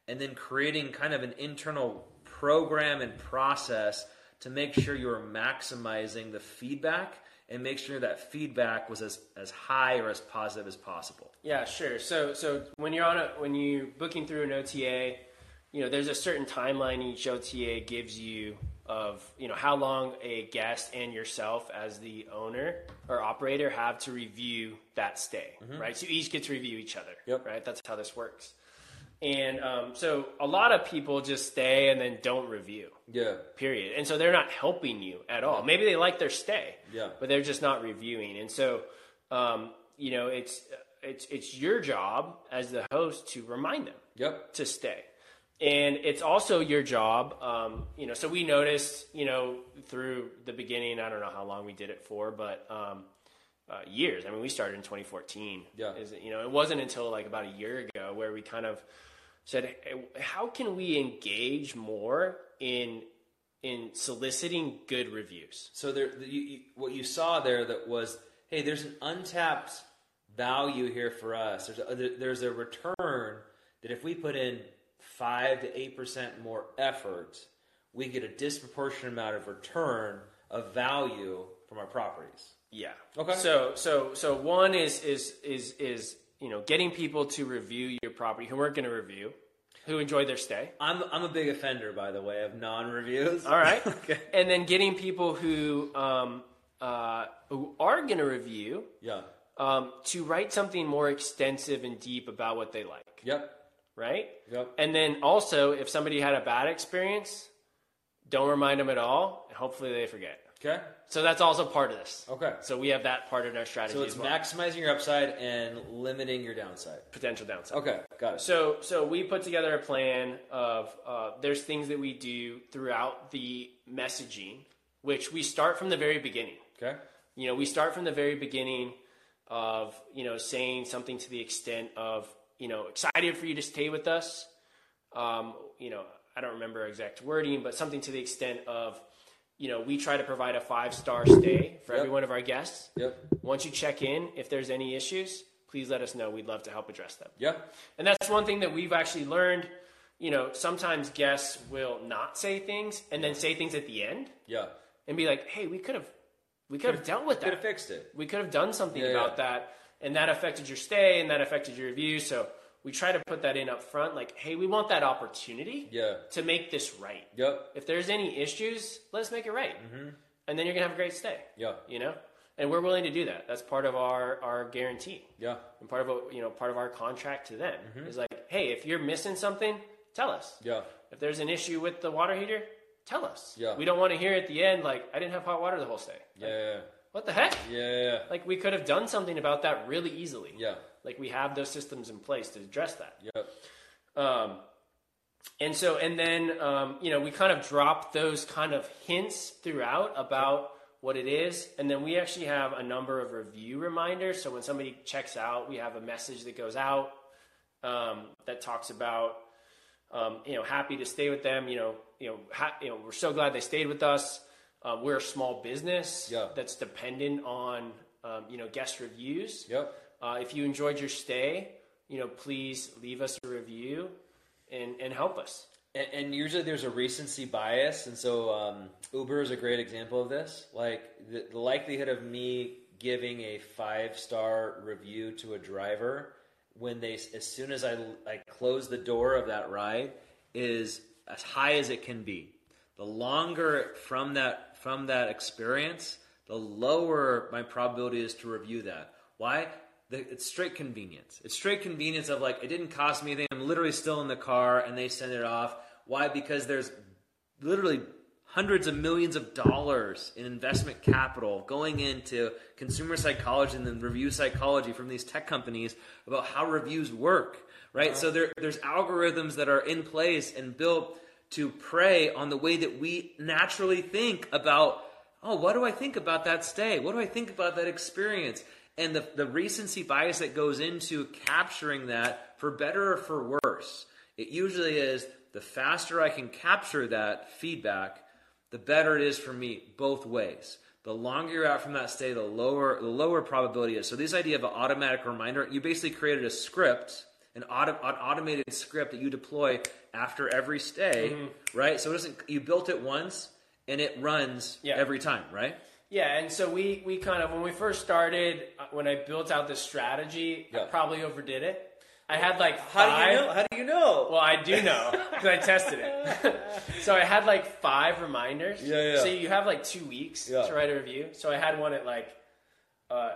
and then creating kind of an internal program and process to make sure you were maximizing the feedback and make sure that feedback was as, as high or as positive as possible. Yeah, sure. So so when you're on a when you're booking through an OTA, you know, there's a certain timeline each OTA gives you of, you know, how long a guest and yourself as the owner or operator have to review that stay, right? So you each get to review each other, Yep. right? That's how this works. And um, so a lot of people just stay and then don't review Yeah. period. And so they're not helping you at all. Maybe they like their stay, Yeah. but they're just not reviewing. And so, um, you know, it's it's it's your job as the host to remind them Yep. to stay. And it's also your job, um, you know. So we noticed, you know, through the beginning. I don't know how long we did it for, but um, uh, years. I mean, we started in 2014. Yeah. Is you know, it wasn't until like about a year ago where we kind of said, "Hey, how can we engage more in in soliciting good reviews? So there, the, you, you, what you saw there that was, hey, there's an untapped value here for us. There's a, there's a return that if we put in five to eight percent more effort, we get a disproportionate amount of return of value from our properties. Yeah. Okay. So so so one is is is is you know getting people to review your property who weren't going to review, who enjoyed their stay. I'm I'm a big offender, by the way, of non-reviews. All right. <laughs> okay. And then getting people who um, uh, who are going to review Yeah. um, to write something more extensive and deep about what they like. Yep. Right. Yep. And then also, if somebody had a bad experience, don't remind them at all. And hopefully, they forget. Okay. So that's also part of this. Okay. So we have that part in our strategy So it's well. maximizing your upside and limiting your downside. potential downside. Okay. Got it. So, so we put together a plan of uh, there's things that we do throughout the messaging, which we start from the very beginning. Okay. You know, we start from the very beginning of you know saying something to the extent of you know excited for you to stay with us. Um, you know, I don't remember exact wording, but something to the extent of you know we try to provide a five star stay for Yep. every one of our guests. Yep. Once you check in, if there's any issues, please let us know. We'd love to help address them. Yep. And that's one thing that we've actually learned. You know, sometimes guests will not say things and then say things at the end Yeah. and be like, "Hey, we could have, we could have dealt with that. We could have fixed it. We could have done something Yeah, about yeah. that, and that affected your stay and that affected your review." So we try to put that in up front, like, "Hey, we want that opportunity Yeah. to make this right. Yep. If there's any issues, let's make it right." Mm-hmm. and then you're gonna have a great stay. Yeah. You know, and we're willing to do that. That's part of our our guarantee. Yeah. And part of a, you know part of our contract to them is like, hey, if you're missing something, tell us. Yeah. If there's an issue with the water heater, tell us. Yeah. We don't want to hear at the end like I didn't have hot water the whole stay. Yeah. Yeah. What the heck? Yeah. Yeah. Like we could have done something about that really easily. Yeah. Like we have those systems in place to address that. Yep. Um, and so, and then, um, you know, we kind of drop those kind of hints throughout about what it is. And then we actually have a number of review reminders. So when somebody checks out, we have a message that goes out um, that talks about, um, you know, happy to stay with them. You know, you know, ha- you know, we're so glad they stayed with us. Um, we're a small business Yeah. that's dependent on, um, you know, guest reviews. Yep. Uh, if you enjoyed your stay, you know, please leave us a review and, and help us. And, and usually there's a recency bias, and so um, Uber is a great example of this. Like the, the likelihood of me giving a five star review to a driver when they, as soon as I, I close the door of that ride, is as high as it can be. The longer from that from that experience, the lower my probability is to review that. Why? The, it's straight convenience. It's straight convenience of like it didn't cost me anything. I'm literally still in the car, and they send it off. Why? Because there's literally hundreds of millions of dollars in investment capital going into consumer psychology and then review psychology from these tech companies about how reviews work, right? Uh-huh. So there, there's algorithms that are in place and built to prey on the way that we naturally think about, oh, what do I think about that stay? What do I think about that experience? And the, the recency bias that goes into capturing that for better or for worse. It usually is the faster I can capture that feedback, the better it is for me both ways. The longer you're out from that stay, the lower the lower probability is. So this idea of an automatic reminder, you basically created a script, an, auto, an automated script that you deploy after every stay, right? So it doesn't you built it once and it runs Yeah. every time, right? Yeah, and so we, we kind of, when we first started, uh, when I built out this strategy, I probably overdid it. I had like How do you know? How do you know? Well, I do know because I tested it. <laughs> so I had like five reminders. Yeah, yeah. So you have like two weeks Yeah. to write a review. So I had one at like, uh,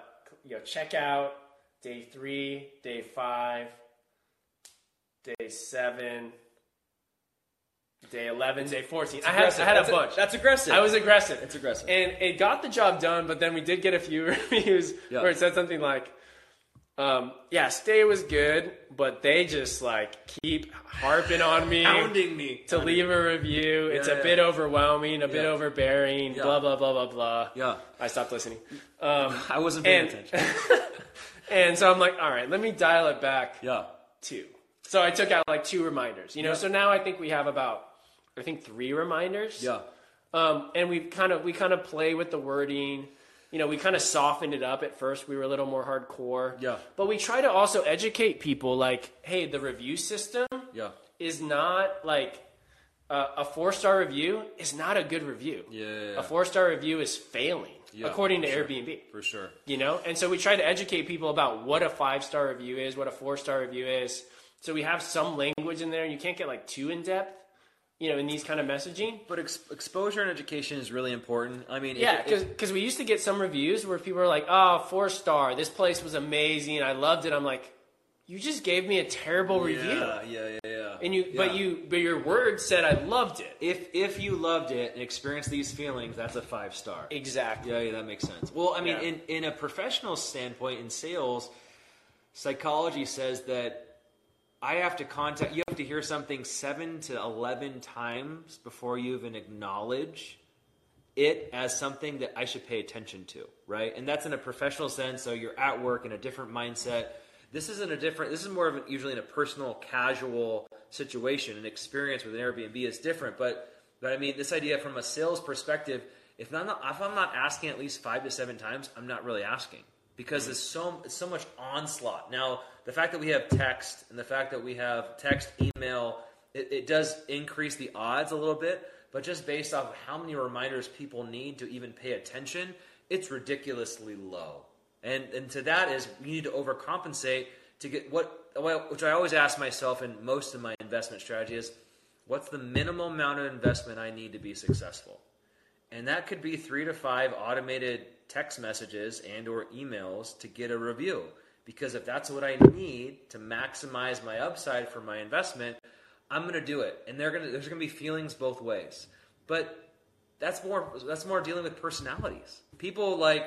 you know, checkout day three, day five, day seven, day eleven, day fourteen. I had, I had a That's bunch. That's aggressive. I was aggressive. It's aggressive. And it got the job done, but then we did get a few <laughs> reviews Yeah. where it said something like, um, yeah, stay was good, but they just like keep harping on me pounding me to leave a review. it's a yeah. bit overwhelming, a bit Yeah. overbearing, blah, blah, blah, blah, blah. Yeah, I stopped listening. Um, <laughs> I wasn't paying and, attention. <laughs> and so I'm like, all right, let me dial it back Yeah, two. So I took out like two reminders, you know, so now I think we have about, I think three reminders. yeah, Um, and we kind of we kind of play with the wording. You know, we kind of softened it up at first. We were a little more hardcore. Yeah. But we try to also educate people like, hey, the review system yeah, is not like uh, a four star review is not a good review. yeah, yeah, A four star review is failing Yeah, according to sure. Airbnb. for sure. You know, and so we try to educate people about what a five star review is, what a four star review is. So we have some language in there, and you can't get like too in depth. You know, in these kind of messaging. But ex- exposure and education is really important. I mean, Yeah, because we used to get some reviews where people are like, "Oh, four star. This place was amazing. I loved it." I'm like, "You just gave me a terrible review." Yeah, yeah, yeah, yeah. And you, but you, but your words said I loved it. if if you loved it and experienced these feelings, that's a five star. Exactly. Yeah, yeah, that makes sense. Well, I mean, Yeah. in in a professional standpoint in sales, psychology says that I have to contact you have to hear something seven to eleven times before you even acknowledge it as something that I should pay attention to, right? And that's in a professional sense. So you're at work in a different mindset. This isn't a different. This is more of a, usually in a personal, casual situation. An experience with an Airbnb is different, but but I mean, this idea from a sales perspective, if I'm not if I'm not asking at least five to seven times, I'm not really asking because there's so so much onslaught. Now, the fact that we have text and the fact that we have text, email, it, it does increase the odds a little bit. But just based off of how many reminders people need to even pay attention, it's ridiculously low. And and to that is we need to overcompensate to get what which I always ask myself in most of my investment strategy is what's the minimal amount of investment I need to be successful? and that could be three to five automated text messages and or emails to get a review. Because if that's what I need to maximize my upside for my investment, I'm going to do it. And to, there's going to be feelings both ways. But that's more that's more dealing with personalities. People like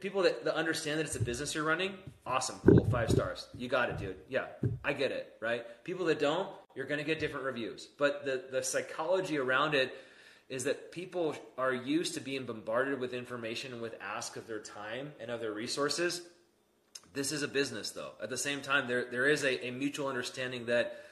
people that, that understand that it's a business you're running. Awesome, cool, five stars. You got it, dude. Yeah, I get it. Right? People that don't, you're going to get different reviews. But the the psychology around it is that people are used to being bombarded with information with ask of their time and of their resources. This is a business, though. At the same time, there there is a, a mutual understanding that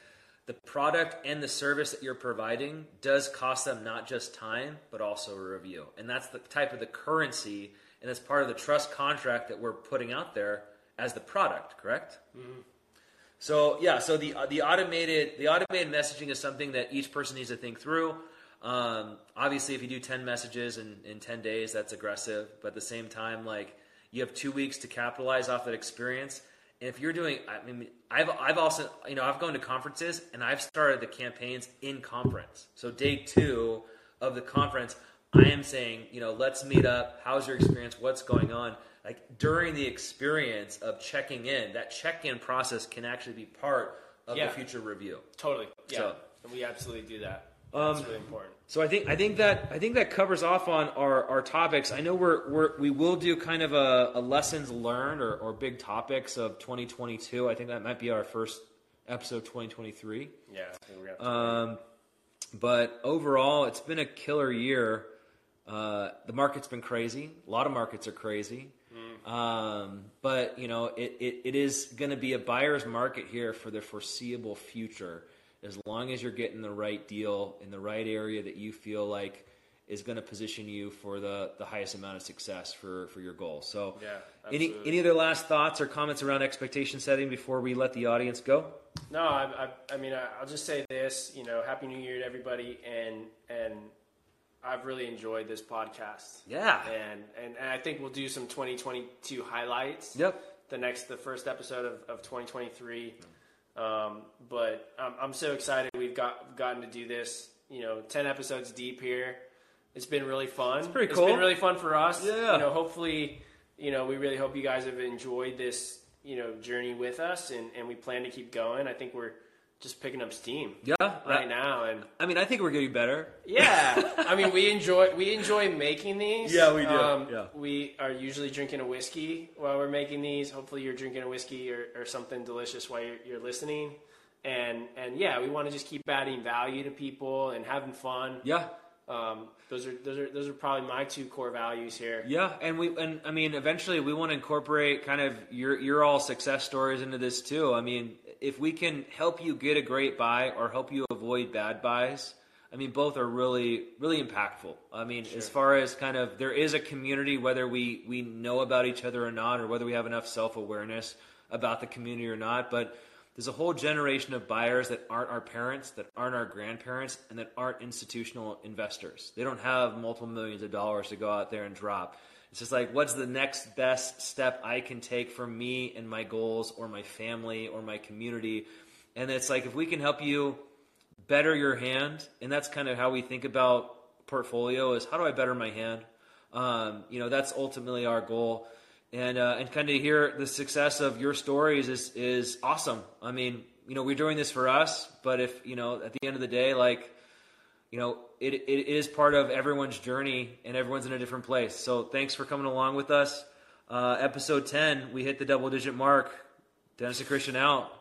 the product and the service that you're providing does cost them not just time but also a review and that's the type of the currency and that's part of the trust contract that we're putting out there as the product correct mm-hmm. so yeah so the the automated the automated messaging is something that each person needs to think through um, obviously if you do 10 messages in, in 10 days that's aggressive but at the same time like you have two weeks to capitalize off that experience and if you're doing, I mean, I've I've also you know I've gone to conferences and I've started the campaigns in conference. So day two of the conference, I am saying, you know, let's meet up. How's your experience? What's going on? Like during the experience of checking in, that check-in process can actually be part of yeah. the future review. Totally. Yeah. So, and we absolutely do that. That's um, really important. So I think I think that I think that covers off on our, our topics. I know we're, we're we will do kind of a, a lessons learned or, or big topics of 2022. I think that might be our first episode 2023. Yeah, um, but overall, it's been a killer year. Uh, the market's been crazy. A lot of markets are crazy. Mm. Um, but you know, it, it, it is going to be a buyer's market here for the foreseeable future as long as you're getting the right deal in the right area that you feel like is going to position you for the, the highest amount of success for, for your goal. So, yeah, any any other last thoughts or comments around expectation setting before we let the audience go? No, I, I, I mean, I'll just say this. You know, happy New Year to everybody, and and I've really enjoyed this podcast. Yeah, and and, and I think we'll do some 2022 highlights. Yep. The next, the first episode of, of 2023. Um, but I'm, I'm so excited we've got gotten to do this. You know, ten episodes deep here. It's been really fun. It's pretty cool. It's been really fun for us. Yeah. You know, hopefully, you know, we really hope you guys have enjoyed this, you know, journey with us, and, and we plan to keep going. I think we're just picking up steam. Yeah, right now, and I mean, I think we're getting better. Yeah, I mean, we <laughs> enjoy we enjoy making these. Yeah, we do. Um, yeah. we are usually drinking a whiskey while we're making these. Hopefully, you're drinking a whiskey or, or something delicious while you're, you're listening. And and yeah, we want to just keep adding value to people and having fun. Yeah. Um, those are those are those are probably my two core values here. Yeah, and we and I mean, eventually we want to incorporate kind of your your all success stories into this too. I mean, if we can help you get a great buy or help you avoid bad buys, I mean, both are really, really impactful. I mean, sure. as far as kind of there is a community, whether we we know about each other or not, or whether we have enough self awareness about the community or not, but there's a whole generation of buyers that aren't our parents, that aren't our grandparents, and that aren't institutional investors. They don't have multiple millions of dollars to go out there and drop. It's just like, what's the next best step I can take for me and my goals or my family or my community? And it's like, if we can help you better your hand, and that's kind of how we think about portfolio is how do I better my hand? Um, you know, that's ultimately our goal. And, uh, and kind of hear the success of your stories is, is awesome. I mean, you know, we're doing this for us, but if, you know, at the end of the day, like, you know, it, it is part of everyone's journey and everyone's in a different place. So thanks for coming along with us. Uh, episode 10, we hit the double digit mark. Dennis and Christian out.